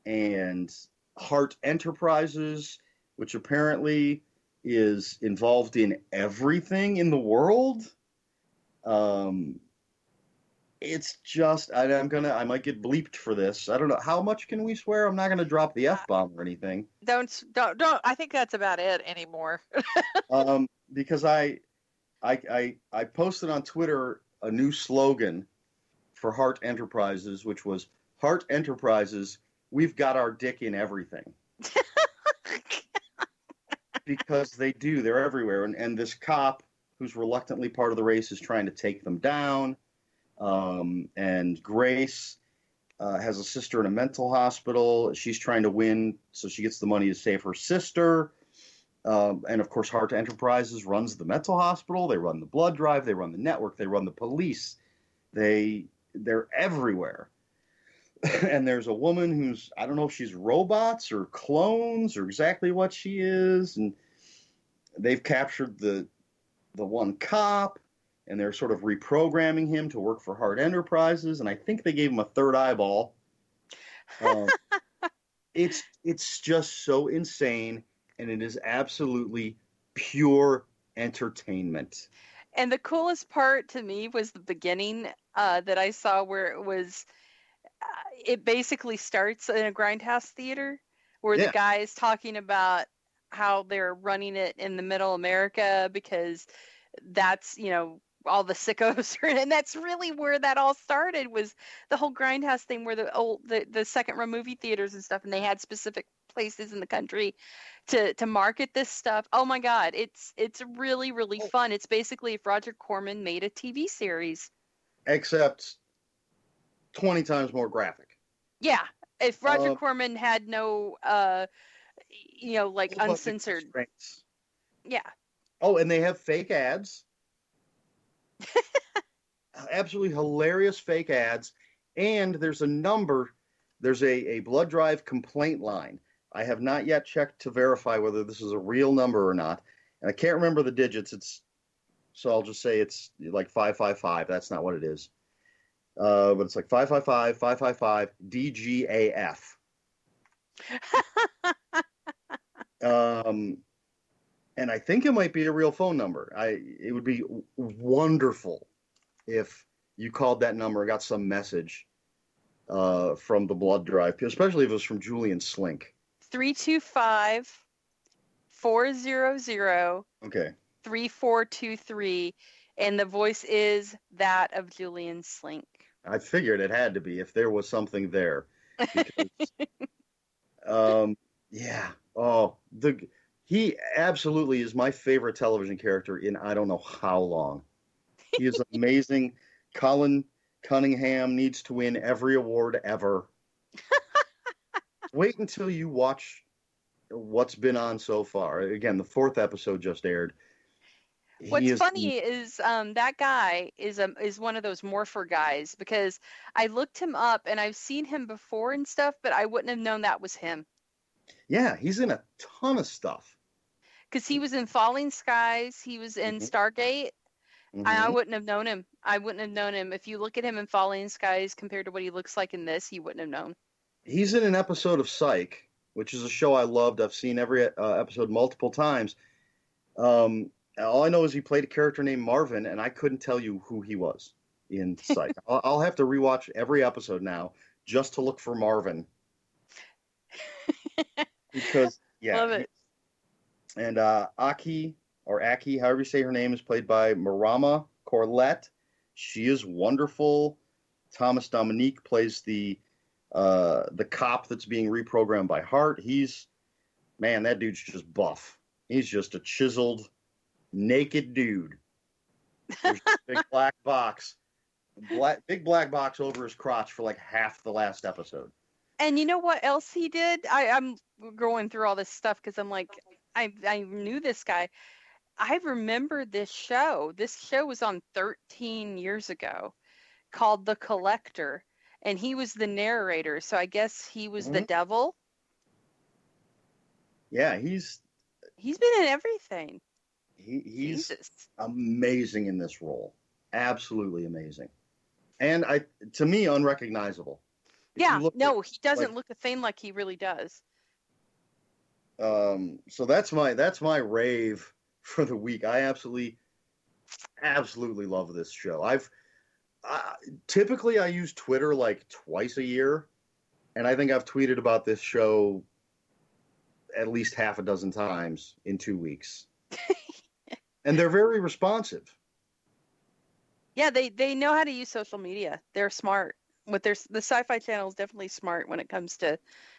and Heart Enterprises, which apparently is involved in everything in the world. Um, it's just I, am gonna I might get bleeped for this. I don't know how much can we swear. I'm not gonna drop the f bomb or anything.
Don't don't don't. I think that's about it anymore. <laughs>
um, because I, I I I posted on Twitter a new slogan for Heart Enterprises, which was Heart Enterprises. We've got our dick in everything. <laughs> because they do. They're everywhere, and and this cop who's reluctantly part of the race is trying to take them down um, and Grace uh, has a sister in a mental hospital. She's trying to win, so she gets the money to save her sister. Um, and of course, Heart Enterprises runs the mental hospital. They run the blood drive. They run the network. They run the police. They they're everywhere. <laughs> and there's a woman who's I don't know if she's robots or clones or exactly what she is, and they've captured the the one cop and they're sort of reprogramming him to work for Heart Enterprises, and I think they gave him a third eyeball. Um, <laughs> it's it's just so insane, and it is absolutely pure entertainment.
And the coolest part to me was the beginning uh, that I saw where it was. Uh, it basically starts in a grindhouse theater where
Yeah.
the guy is talking about how they're running it in the middle America because that's you know all the sickos <laughs> are and that's really where that all started was the whole grindhouse thing where the old the, the second row movie theaters and stuff and they had specific places in the country to to market this stuff oh my god it's it's really really
Oh.
fun it's basically if roger corman made a tv series
Except twenty times more graphic.
yeah if roger
Um,
corman had no uh you know like uncensored yeah
Oh, and they have fake ads. <laughs> Absolutely hilarious fake ads. And there's a number, there's a, a blood drive complaint line. I have not yet checked to verify whether this is a real number or not. And I can't remember the digits. It's so I'll just say it's like 555. That's not what it is. Uh, but it's like 555 555 DGAF. <laughs> um, and I think it might be a real phone number. I it would be wonderful if you called that number and got some message uh, from the blood drive, especially if it was from Julian Slink.
325 400
Okay.
3423 and the voice is that of Julian Slink.
I figured it had to be if there was something there. <laughs> Because, um, yeah. Oh, the he absolutely is my favorite television character in I don't know how long. He is amazing. <laughs> Colin Cunningham needs to win every award ever. Wait until you watch what's been on so far. Again, the fourth episode just aired.
What's
is-
funny is um, that guy is a is one of those morpher guys because I looked him up and I've seen him before and stuff, but I wouldn't have known that was him
Yeah, he's in a ton of stuff.
because he was in Falling Skies, he was in
Mhm.
Stargate. and I
Mhm.
wouldn't have known him. I wouldn't have known him if you look at him in Falling Skies compared to what he looks like in this. You wouldn't have known.
He's in an episode of Psych, which is a show I loved. I've seen every uh, episode multiple times. Um, all I know is he played a character named Marvin, and I couldn't tell you who he was in <laughs> Psych. I'll, I'll have to rewatch every episode now just to look for Marvin because <laughs> yeah,
Love it.
and uh, Aki or Aki, however you say her name, is played by Marama Corlett. She is wonderful. Thomas Dominique plays the uh, the cop that's being reprogrammed by Heart. He's man, that dude's just buff. He's just a chiseled, naked dude. Big <laughs> black box, black big black box over his crotch for like half the last episode.
And you know what else he did? I, I'm going through all this stuff because I'm like, I I knew this guy. I remember this show. This show was on 13 years ago, called The Collector, and he was the narrator. So I guess he was the
Mhm.
devil.
Yeah, he's
He's been in everything.
he, he's
Jesus.
amazing in this role. Absolutely amazing. And I to me unrecognizable. If
Yeah, no, he doesn't
like-
look a thing like he really does.
um so that's my that's my rave <laughs> for the week. I absolutely absolutely love this show. I've typically I use Twitter like twice a year and I think I've tweeted about this show at least half a dozen times in 2 weeks. <laughs> and they're very responsive.
Yeah, they they know how to use social media. They're smart. With their the Sci-Fi Channel is definitely smart when it comes to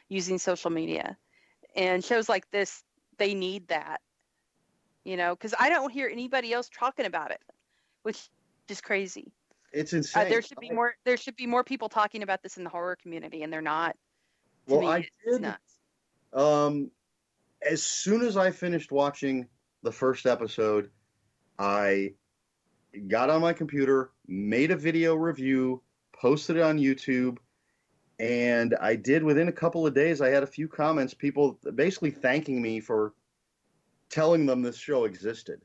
using social media, and shows like this they need that. You know, because I don't hear anybody else talking about it, which is crazy.
It's
Uh,
insane.
there should be more. There should be more people talking about this in the horror community, and they're not.
Well,
me,
I did. Um, as soon as I finished watching the first episode, I got on my computer, made a video review, posted it on YouTube, and I did within a couple of days. I had a few comments, people basically thanking me for telling them this show existed.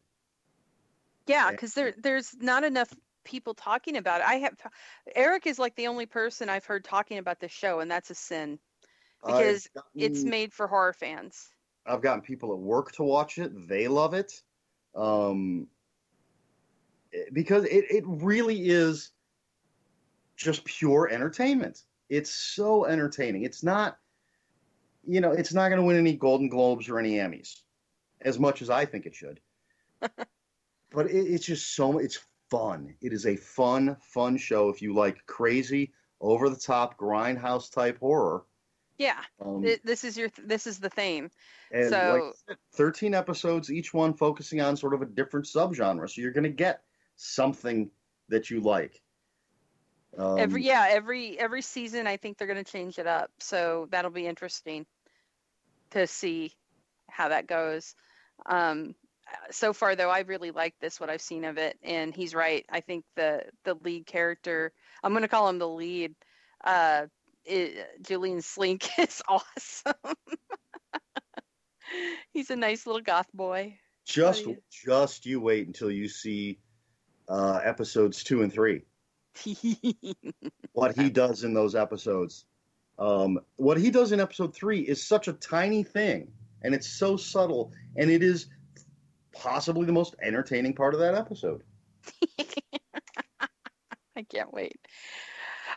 Yeah,
Yeah.
because there there's not enough people talking about it. I have Eric is like the only person I've heard talking about this show, and that's a sin. Because
I've
It's made for horror fans.
I've gotten people at work to watch it. They love it. Um, because it, it really is just pure entertainment. It's so entertaining. It's not, you know, it's not going to win any Golden Globes or any Emmys as much as I think it should. <laughs> but it, it's just so, it's fun. It is a fun, fun show if you like crazy, over the top, grindhouse type horror.
Yeah,
Um,
th- this is your this is the theme.
and
So-
like said, 13 episodes, each one focusing on sort of a different subgenre. So you're going to get something that you like. Um,
every yeah, every every season I think they're going to change it up. So that'll be interesting to see how that goes. Um so far though I really like this what I've seen of it and he's right. I think the the lead character, I'm going to call him the lead uh i Julian Slink <laughs> is awesome. <laughs> he's a nice little goth boy.
just, just you wait until you see uh, episodes two and three. <laughs> What he does in those episodes. Um, what he does in episode three is such a tiny thing, and it's so subtle, and it is possibly the most entertaining part of that episode. <laughs>
I can't wait.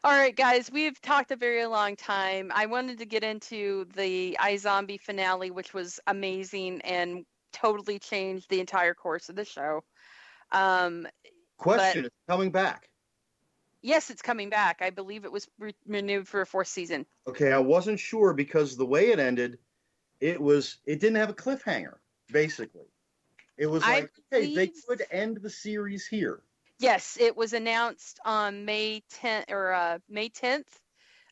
All right, guys, we've talked a very long time. I wanted to get into the iZombie finale, which was amazing and totally changed the entire course of the show. Um,
Question: It's coming back.
yes, it's coming back. I believe it was re- renewed for a fourth season.
Okay, I wasn't sure because the way it ended, it was it didn't have a cliffhanger. Basically, it was
I
like okay, they could end the series here.
Yes, it was announced on May 10th or uh, May 10th.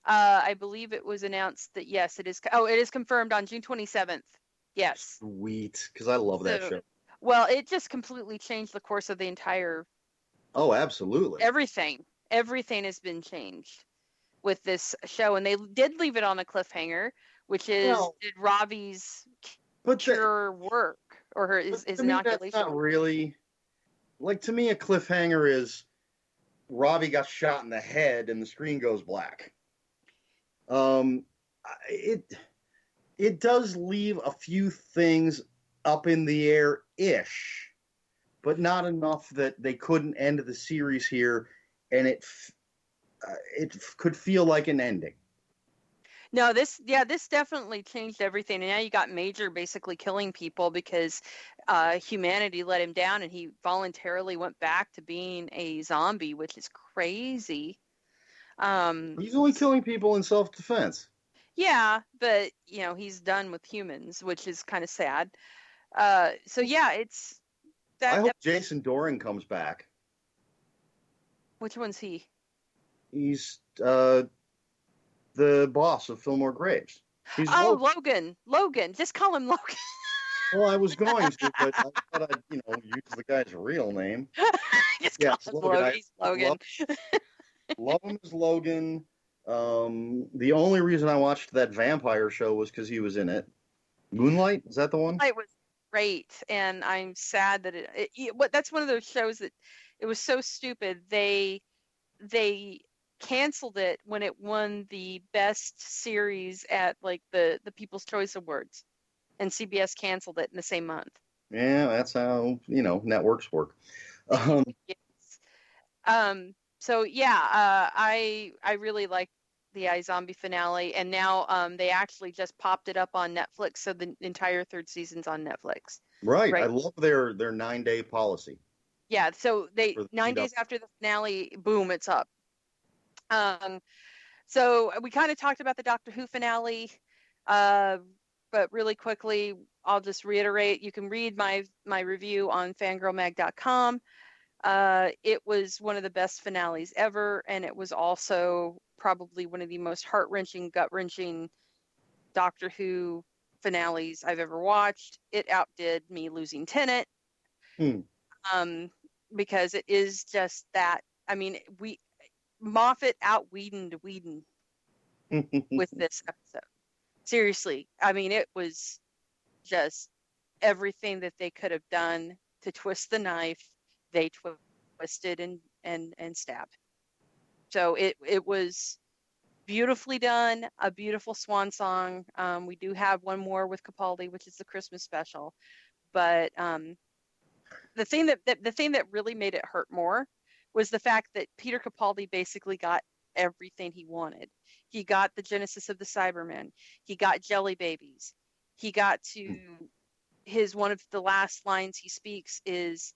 Uh, I believe it was announced that yes, it is. Oh, it is confirmed on June 27th. Yes.
Sweet, because I love that show.
Well, it just completely changed the course of the entire
Oh, absolutely.
everything. Everything has been changed with this show, and they did leave it on a cliffhanger, which is
Well-
did Ravi's
but
cure work or her his,
but
his
to me, that's
inoculation?
not really like to me a cliffhanger is Ravi got shot in the head and the screen goes black. Um, it it does leave a few things up in the air ish, but not enough that they couldn't end the series here, and it f- uh, it f- could feel like an ending.
No, this yeah, this definitely changed everything. And now you got Major basically killing people because uh, humanity let him down, and he voluntarily went back to being a zombie, which is crazy. Um,
He's only killing people in self defense.
yeah, but you know he's done with humans, which is kind of sad. Uh, so yeah, it's that.
I hope
ep-
Jason Dohring comes back.
which one's he?
He's uh, the boss of Fillmore Graves. He's
Oh,
Logan.
Logan. Logan. Just call him Logan.
well, I was going to, <laughs> but I thought I'd you know use the guy's real name. <laughs>
Just
Yeah,
call him
Logan.
Logan.
I
Logan.
Love him as Logan. Um, the only reason I watched that vampire show was because he was in it. Moonlight is that the one?
It was great, and I'm sad that it, it, it. What that's one of those shows that it was so stupid. They they canceled it when it won the best series at like the the People's Choice Awards, and CBS canceled it in the same month.
Yeah, that's how you know networks work. <laughs> Um,
Yes. Um. So yeah, uh, I I really like the iZombie finale, and now um they actually just popped it up on Netflix, so the entire third season's on Netflix.
right, I love their their nine day policy.
Yeah, so they
the
nine days after the finale, boom, it's up. Um, so we kind of talked about the Doctor Who finale, uh, but really quickly, I'll just reiterate: you can read my my review on fangirlmag.com. Uh, it was one of the best finales ever, and it was also probably one of the most heart wrenching, gut wrenching Doctor Who finales I've ever watched. It outdid me losing Tennant.
Hmm.
Um, because it is just that. I mean, we Moffat out Whedon to Whedon with <laughs> this episode. Seriously, I mean, it was just everything that they could have done to twist the knife. They twi- twisted and and and stabbed. So it it was beautifully done, a beautiful swan song. Um, we do have one more with Capaldi, which is the Christmas special, but um, the thing that, that the thing that really made it hurt more was the fact that Peter Capaldi basically got everything he wanted. He got the genesis of the Cybermen. He got Jelly Babies. He got to his one of the last lines he speaks is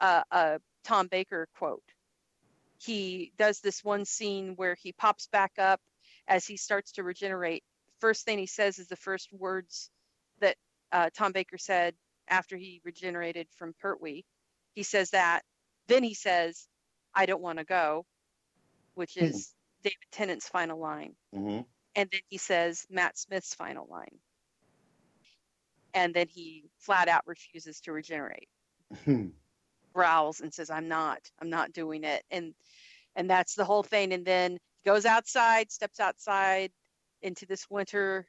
a, a Tom Baker quote. He does this one scene where he pops back up as he starts to regenerate. First thing he says is the first words that uh, Tom Baker said after he regenerated from Pertwee. He says that. Then he says, I don't want to go, which
Hmm.
is David Tennant's final line.
hmm
And then he says Matt Smith's final line. And then he flat out refuses to regenerate, growls and says, I'm not, I'm not doing it. And and that's the whole thing. And then he goes outside, steps outside into this winter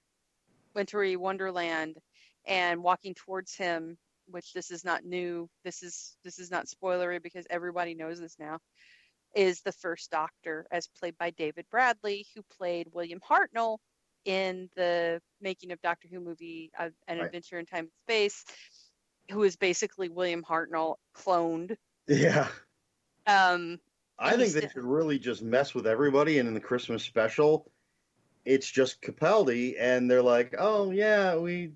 wintry wonderland and walking towards him, which this is not new. This is this is not spoilery because everybody knows this now. Is the first Doctor, as played by David Bradley, who played William Hartnell in the making of Doctor Who movie uh, An
Right.
Adventure in Time and Space. who is basically William Hartnell cloned.
Yeah.
Um,
I think they should really just mess with everybody, and in the Christmas special, it's just Capaldi, and they're like, "Oh yeah, we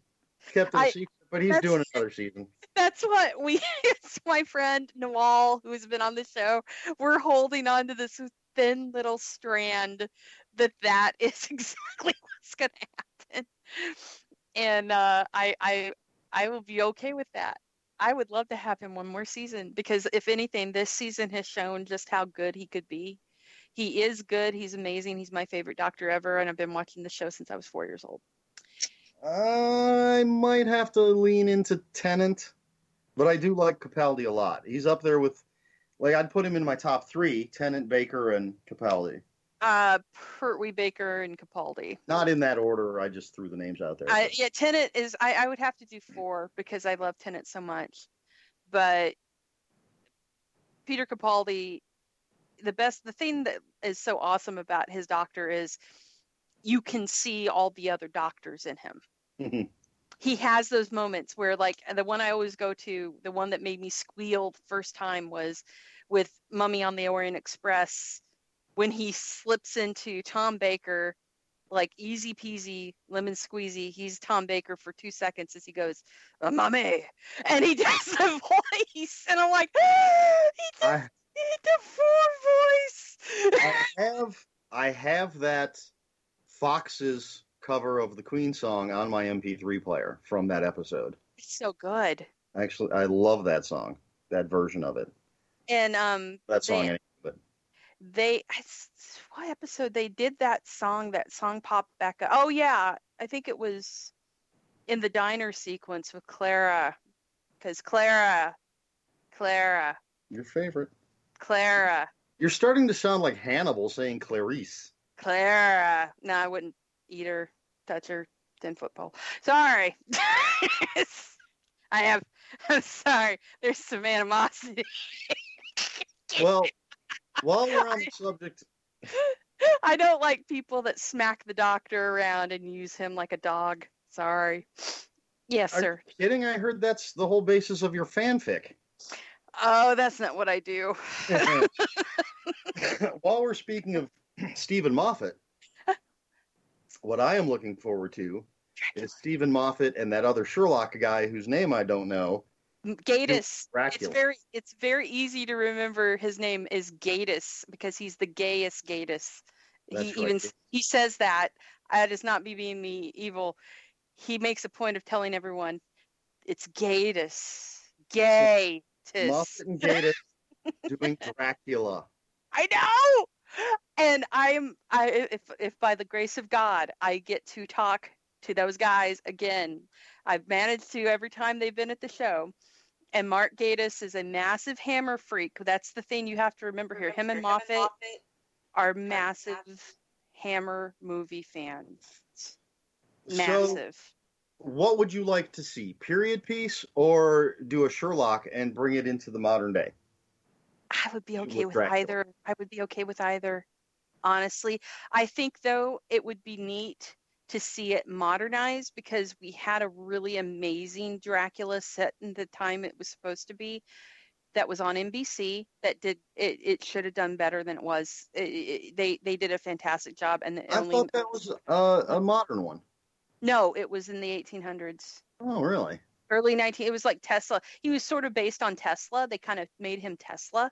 kept it
I-
secret, but he's
that's-
doing another season."
that's what we. <laughs> It's my friend Nawal, who has been on the show. We're holding on to this thin little strand that that <laughs> is exactly what's going to happen, and uh, I I I will be okay with that. I would love to have him one more season because if anything, this season has shown just how good he could be. He is good. He's amazing. He's my favorite doctor ever, and I've been watching the show since I was four years old.
I might have to lean into Tennant, but I do like Capaldi a lot. He's up there with, like, I'd put him in my top three: Tennant, Baker, and Capaldi.
Uh, Pertwee Baker and Capaldi.
Not in that order. I just threw the names out there.
I, yeah, Tennant is. I, I would have to do four because I love Tennant so much. But Peter Capaldi, the best, the thing that is so awesome about his doctor is you can see all the other doctors in him. <laughs> He has those moments where, like, the one I always go to, the one that made me squeal the first time was with Mummy on the Orient Express when he slips into Tom Baker like easy peasy lemon squeezy. He's Tom Baker for two seconds as he goes, "Uh, "Mommy," and he <laughs> does the voice, and I'm like, "He did,
I,
he the Ford voice."
I have I have that Foxes' cover of the Queen song on my MP3 player from that episode.
it's so good.
Actually, I love that song, that version of it.
And um,
That song,
They-
anyway, but
they what episode they did that song? That song popped back up. Oh yeah, I think it was in the diner sequence with Clara, because Clara, Clara,
your favorite.
Clara.
You're starting to sound like Hannibal saying Clarice.
Clara. No, I wouldn't eat her, touch her, ten foot pole. Sorry. <laughs> I have. I'm sorry. There's some animosity. <laughs>
Well, while we're on the subject,
I don't like people that smack the doctor around and use him like a dog. Sorry. Yes,
are
sir.
kidding? I heard that's the whole basis of your fanfic.
Oh, that's not what I do. <laughs>
while we're speaking of <clears throat> Steven Moffat, what I am looking forward to is Steven Moffat and that other Sherlock guy whose name I don't know.
Gatiss. It's very it's very easy to remember his name is Gatiss because he's the gayest Gatiss.
That's
he
right.
even he says that. That is not me being me evil. He makes a point of telling everyone it's Gatiss. Gay.
Moffat and Gatiss <laughs> doing Dracula.
I know. And I'm I if if by the grace of God I get to talk to those guys again. I've managed to every time they've been at the show. And Mark Gatiss is a massive hammer freak. That's the thing you have to remember here. Him and Moffat are massive hammer movie fans.
So,
Massive.
what would you like to see? Period piece or do a Sherlock and bring it into the modern day?
I would be okay with
Dracula.
either. I would be okay with either. Honestly, I think though it would be neat to see it modernized because we had a really amazing Dracula set in the time it was supposed to be. That was on NBC. That did it. It should have done better than it was. It, it, they they did a fantastic job. And the
I
only
thought that was a modern one.
no, it was in the 1800s.
Oh, really?
Early 19 it was like tesla he was sort of based on tesla they kind of made him tesla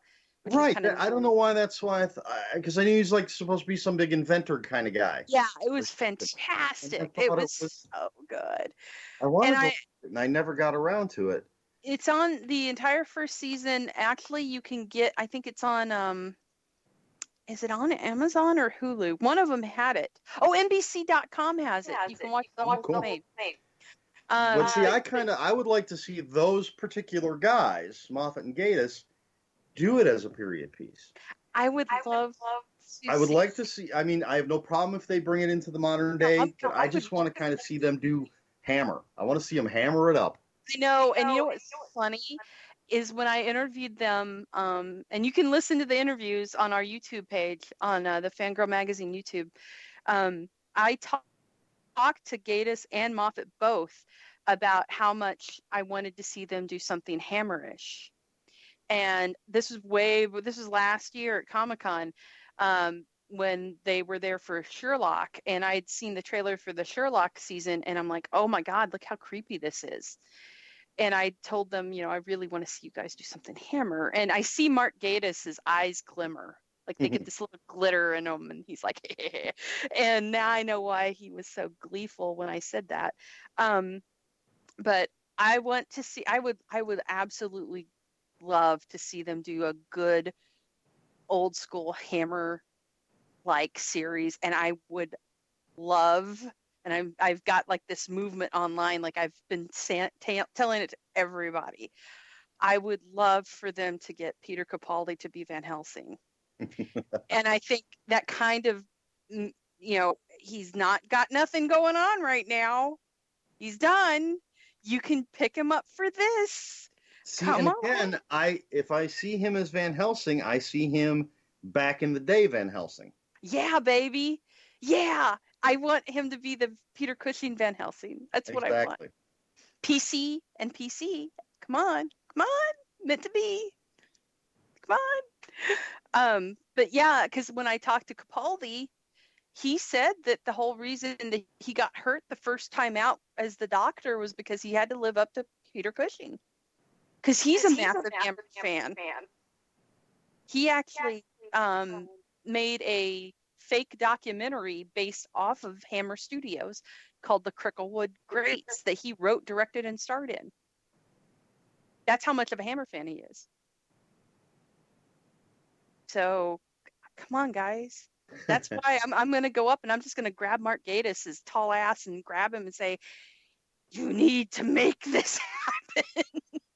Right.
kind of
I don't know why that's why I because I knew he's like supposed to be some big inventor kind of guy.
yeah it was fantastic
thought
it
it
was,
was-
so good
I wanted
And
to
I-
it, and I never got around to it.
it's on the entire first season actually you can get i think it's on um is it on amazon or hulu one of them had it oh nbc.com has it you can watch the
Oh,
whole
cool.
thing um,
But see, I kind of I would like to see those particular guys, Moffat and Gatiss, do it as a period piece.
i would love to
I would
see-
like to see. I mean, I have no problem if they bring it into the modern day,
I'm-
but
I
I just want to kind of see them do hammer. I want to see them hammer it up.
I know, and you know what's funny is when I interviewed them, um, and you can listen to the interviews on our YouTube page on uh, the Fangirl Magazine YouTube. Um, I ta- talked to Gatiss and Moffat both about how much I wanted to see them do something hammerish. And this was way, this was last year at Comic Con um, when they were there for Sherlock, and I'd seen the trailer for the Sherlock season, and I'm like, oh my God, look how creepy this is. And I told them, you know, I really want to see you guys do something hammer. And I see Mark Gatiss' eyes glimmer. Like they get this little glitter in them, and he's like, and now I know why he was so gleeful when I said that. Um, but I want to see. I would. I would absolutely love to see them do a good old school hammer like series and I would love and I'm, I've got like this movement online like I've been sa- ta- telling it to everybody I would love for them to get Peter Capaldi to be Van Helsing and I think that kind of you know he's not got nothing going on right now he's done you can pick him up for this
See,
Come
and
on.
again, I if I see him as Van Helsing, I see him back in the day Van Helsing.
Yeah, baby. Yeah. I want him to be the Peter Cushing Van Helsing. That's what I want. PC and PC. Come on. Come on. Meant to be. Come on. <laughs> Um, but yeah, because when I talked to Capaldi, he said that the whole reason that he got hurt the first time out as the doctor was because he had to live up to Peter Cushing. Because he's a massive Hammer fan. He actually um, made a fake documentary based off of Hammer Studios called The Cricklewood Greats that he wrote, directed, and starred in. That's how much of a Hammer fan he is. So, come on, guys. That's <laughs> why I'm, I'm going to go up and I'm just going to grab Mark Gatiss' tall ass and grab him and say, You need to make this <laughs> happen.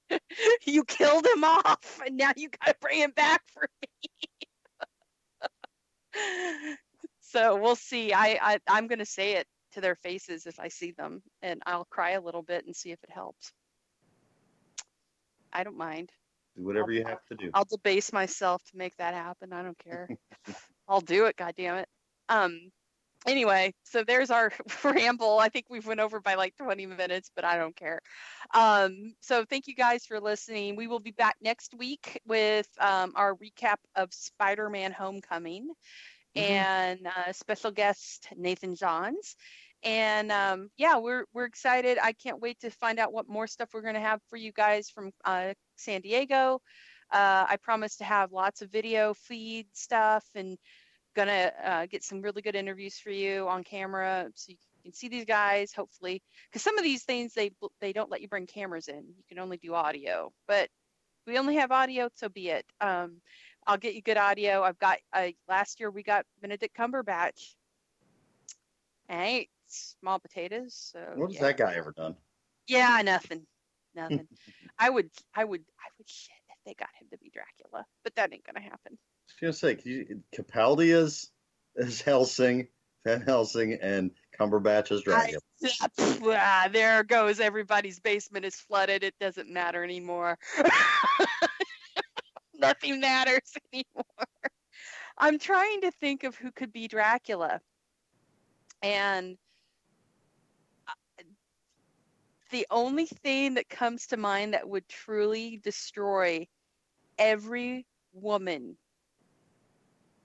<laughs> you killed him off and now you got to bring him back for me. so we'll see. I, I I'm going to say it to their faces if I see them and I'll cry a little bit and see if it helps. I don't mind.
Do whatever you have to do.
I'll debase myself to make that happen. I don't care. <laughs> I'll do it. God damn it. Um. Anyway, so there's our <laughs> ramble. I think we've went over by like 20 minutes, but I don't care. Um. So thank you guys for listening. We will be back next week with um, our recap of Spider-Man: Homecoming and uh, special guest Nathan Johns. And um, yeah, we're we're excited. I can't wait to find out what more stuff we're going to have for you guys from uh, San Diego. Uh, I promise to have lots of video feed stuff and gonna uh, get some really good interviews for you on camera so you can see these guys hopefully because some of these things they they don't let you bring cameras in you can only do audio but we only have audio so be it um, i'll get you good audio i've got uh, last year we got benedict cumberbatch ain't small potatoes so
What has
yeah.
that guy ever done?
Yeah, nothing. Nothing. <laughs> I would I would I would shit if they got him to be Dracula, but that ain't gonna happen.
I was gonna say you- Capaldi is is Helsing, Van Helsing, and Cumberbatch is Dracula.
I- <laughs> ah, there goes everybody's basement is flooded. It doesn't matter anymore. <laughs> Nothing matters anymore. I'm trying to think of who could be Dracula. And uh, the only thing that comes to mind that would truly destroy every woman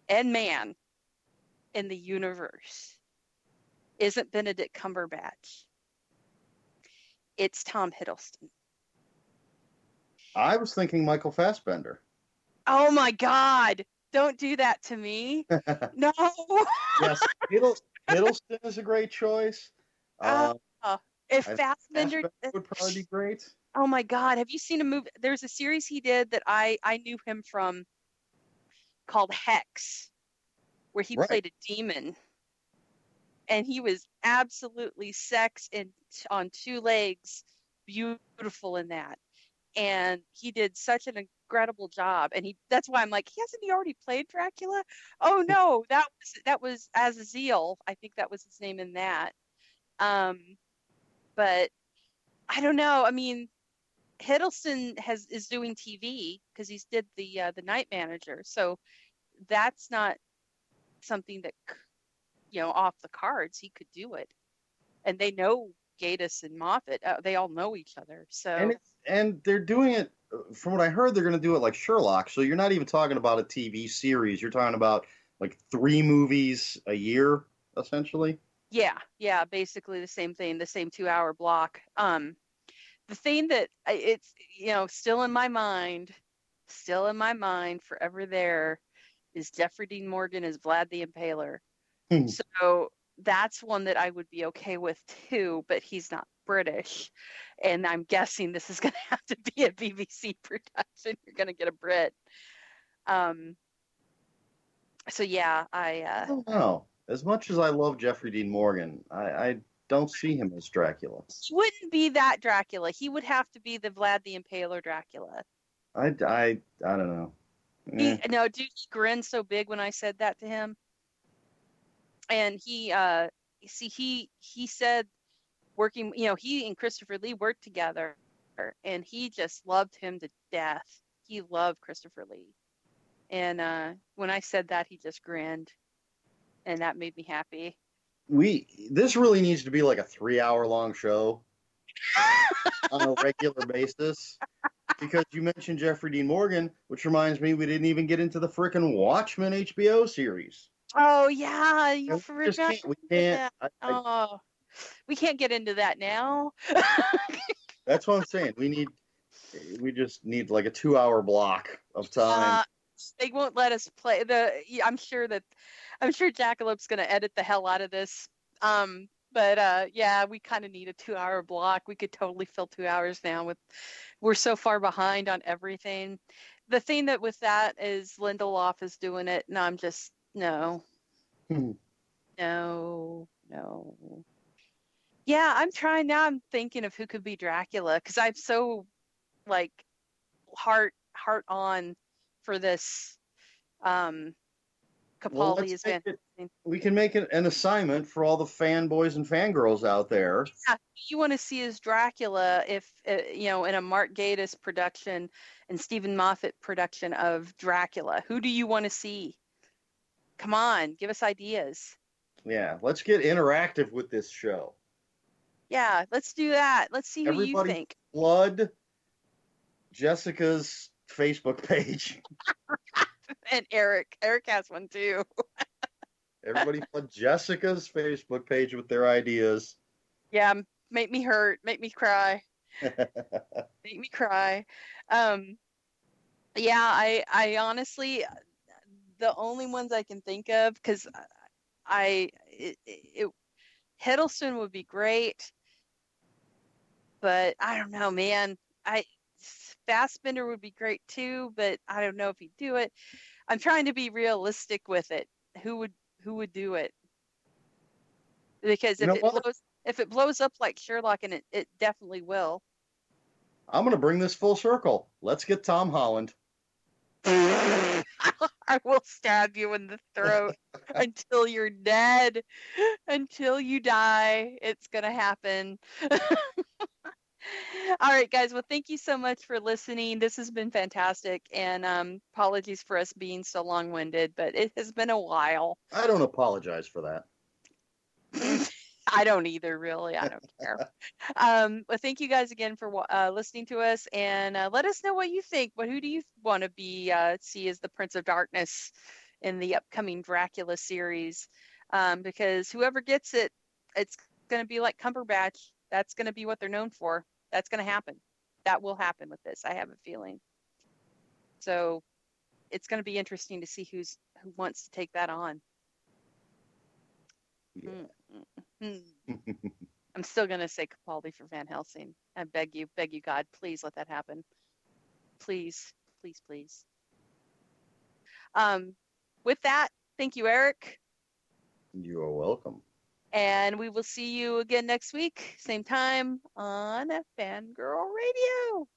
and man in the universe isn't Benedict Cumberbatch. It's Tom Hiddleston.
I was thinking Michael Fassbender.
Oh my God. Don't do that to me. <laughs> No.
yes, Hiddle, Hiddleston is a great choice. <laughs>
Uh,
Uh,
if Fassbender,
Fassbender would probably be great.
oh my God, have you seen a movie? There's a series he did that I, I knew him from called Hex, where he
Right.
played a demon. And he was absolutely sex and on two legs, beautiful in that. And he did such an incredible job. And he that's why I'm like, he hasn't he already played Dracula? Oh no, that was that was Azazel. I think that was his name in that. Um but I don't know. I mean, Hiddleston has is doing TV because he's did the uh, the Night Manager, so that's not something that you know off the cards. He could do it, and they know Gatiss and Moffat, uh, they all know each other. So
And and they're doing it. From what I heard, they're going to do it like Sherlock. So you're not even talking about a TV series. You're talking about like three movies a year, essentially.
Yeah, yeah, basically the same thing, the same two hour block. Um, the thing that I- it's you know still in my mind, still in my mind, forever there, is Jeffrey Dean Morgan as Vlad the Impaler.
Hmm.
So that's one that I would be okay with too, but he's not British, and I'm guessing this is <laughs> going to have to be a BBC <laughs> production. You're going to get a Brit. Um. So yeah, I. Uh,
don't know. As much as I love Jeffrey Dean Morgan, I, I don't see him as Dracula.
He wouldn't be that Dracula. He would have to be the Vlad the Impaler Dracula.
I, I, I don't know.
He,
Eh.
no, dude, he grinned so big when I said that to him. And he, uh, see, he he said working, you know, he and Christopher Lee worked together, and he just loved him to death. He loved Christopher Lee, and uh, when I said that, he just grinned, and that made me happy.
we this really needs to be like a three hour long show <laughs> on a regular basis because you mentioned Jeffrey Dean Morgan, which reminds me we didn't even get into the frickin' Watchmen HBO series.
Oh yeah, you
we
forgot.
can't, we can't. I, I,
Oh, we can't get into that now. <laughs>
that's what I'm saying. We need, we just need like a two hour block of time.
Uh, they won't let us play the. I'm sure that, I'm sure Jackalope's gonna edit the hell out of this. Um, but uh, yeah, we kind of need a two-hour block. We could totally fill two hours now. With we're so far behind on everything. The thing that with that is Lindelof is doing it, and I'm just no,
Hmm.
no, no. Yeah, I'm trying now. I'm thinking of who could be Dracula because I'm so like heart heart on for this. Um, Capaldi is
make
fantastic.
it- we can make it an assignment for all the fanboys and fangirls out there.
Yeah, You want to see as Dracula if uh, you know in a Mark Gatiss production and Steven Moffat production of Dracula. Who do you want to see? Come on, give us ideas.
Yeah, let's get interactive with this show.
Yeah, let's do that. Let's see who you think.
Flood Jessica's Facebook page. <laughs> <laughs>
And Eric, Eric has one too.
Everybody <laughs> flood Jessica's Facebook page with their ideas.
Yeah, make me hurt, make me cry. <laughs> make me cry. Um, yeah, I I honestly the only ones I can think of because I it, it Hiddleston would be great, but I don't know, man. I Fassbender would be great too, but I don't know if he'd do it. I'm trying to be realistic with it. Who would who would do it? Because
You
if
know
it
what?
blows if it blows up like Sherlock, and it, it definitely will.
I'm going to bring this full circle. Let's get Tom Holland. <laughs>
I will stab you in the throat <laughs> until you're dead, until you die. It's gonna happen. <laughs> All right, guys. Well, thank you so much for listening. This has been fantastic, and um, apologies for us being so long-winded, but it has been a while.
I don't apologize for that. <laughs>
I don't either, really. I don't care. <laughs> Um, but thank you guys again for uh, listening to us, and uh, let us know what you think. But who do you want to be uh, see as the Prince of Darkness in the upcoming Dracula series? Um, because whoever gets it, it's going to be like Cumberbatch. That's going to be what they're known for. That's going to happen. That will happen with this. I have a feeling. So it's going to be interesting to see who's who wants to take that on.
Yeah.
Mm, mm, mm. I'm still gonna say Capaldi for Van Helsing. I beg you, beg you, God, please let that happen. Please, please, please. Um, with that, thank you, Eric,
You are welcome.
And we will see you again next week, same time on Fangirl Radio.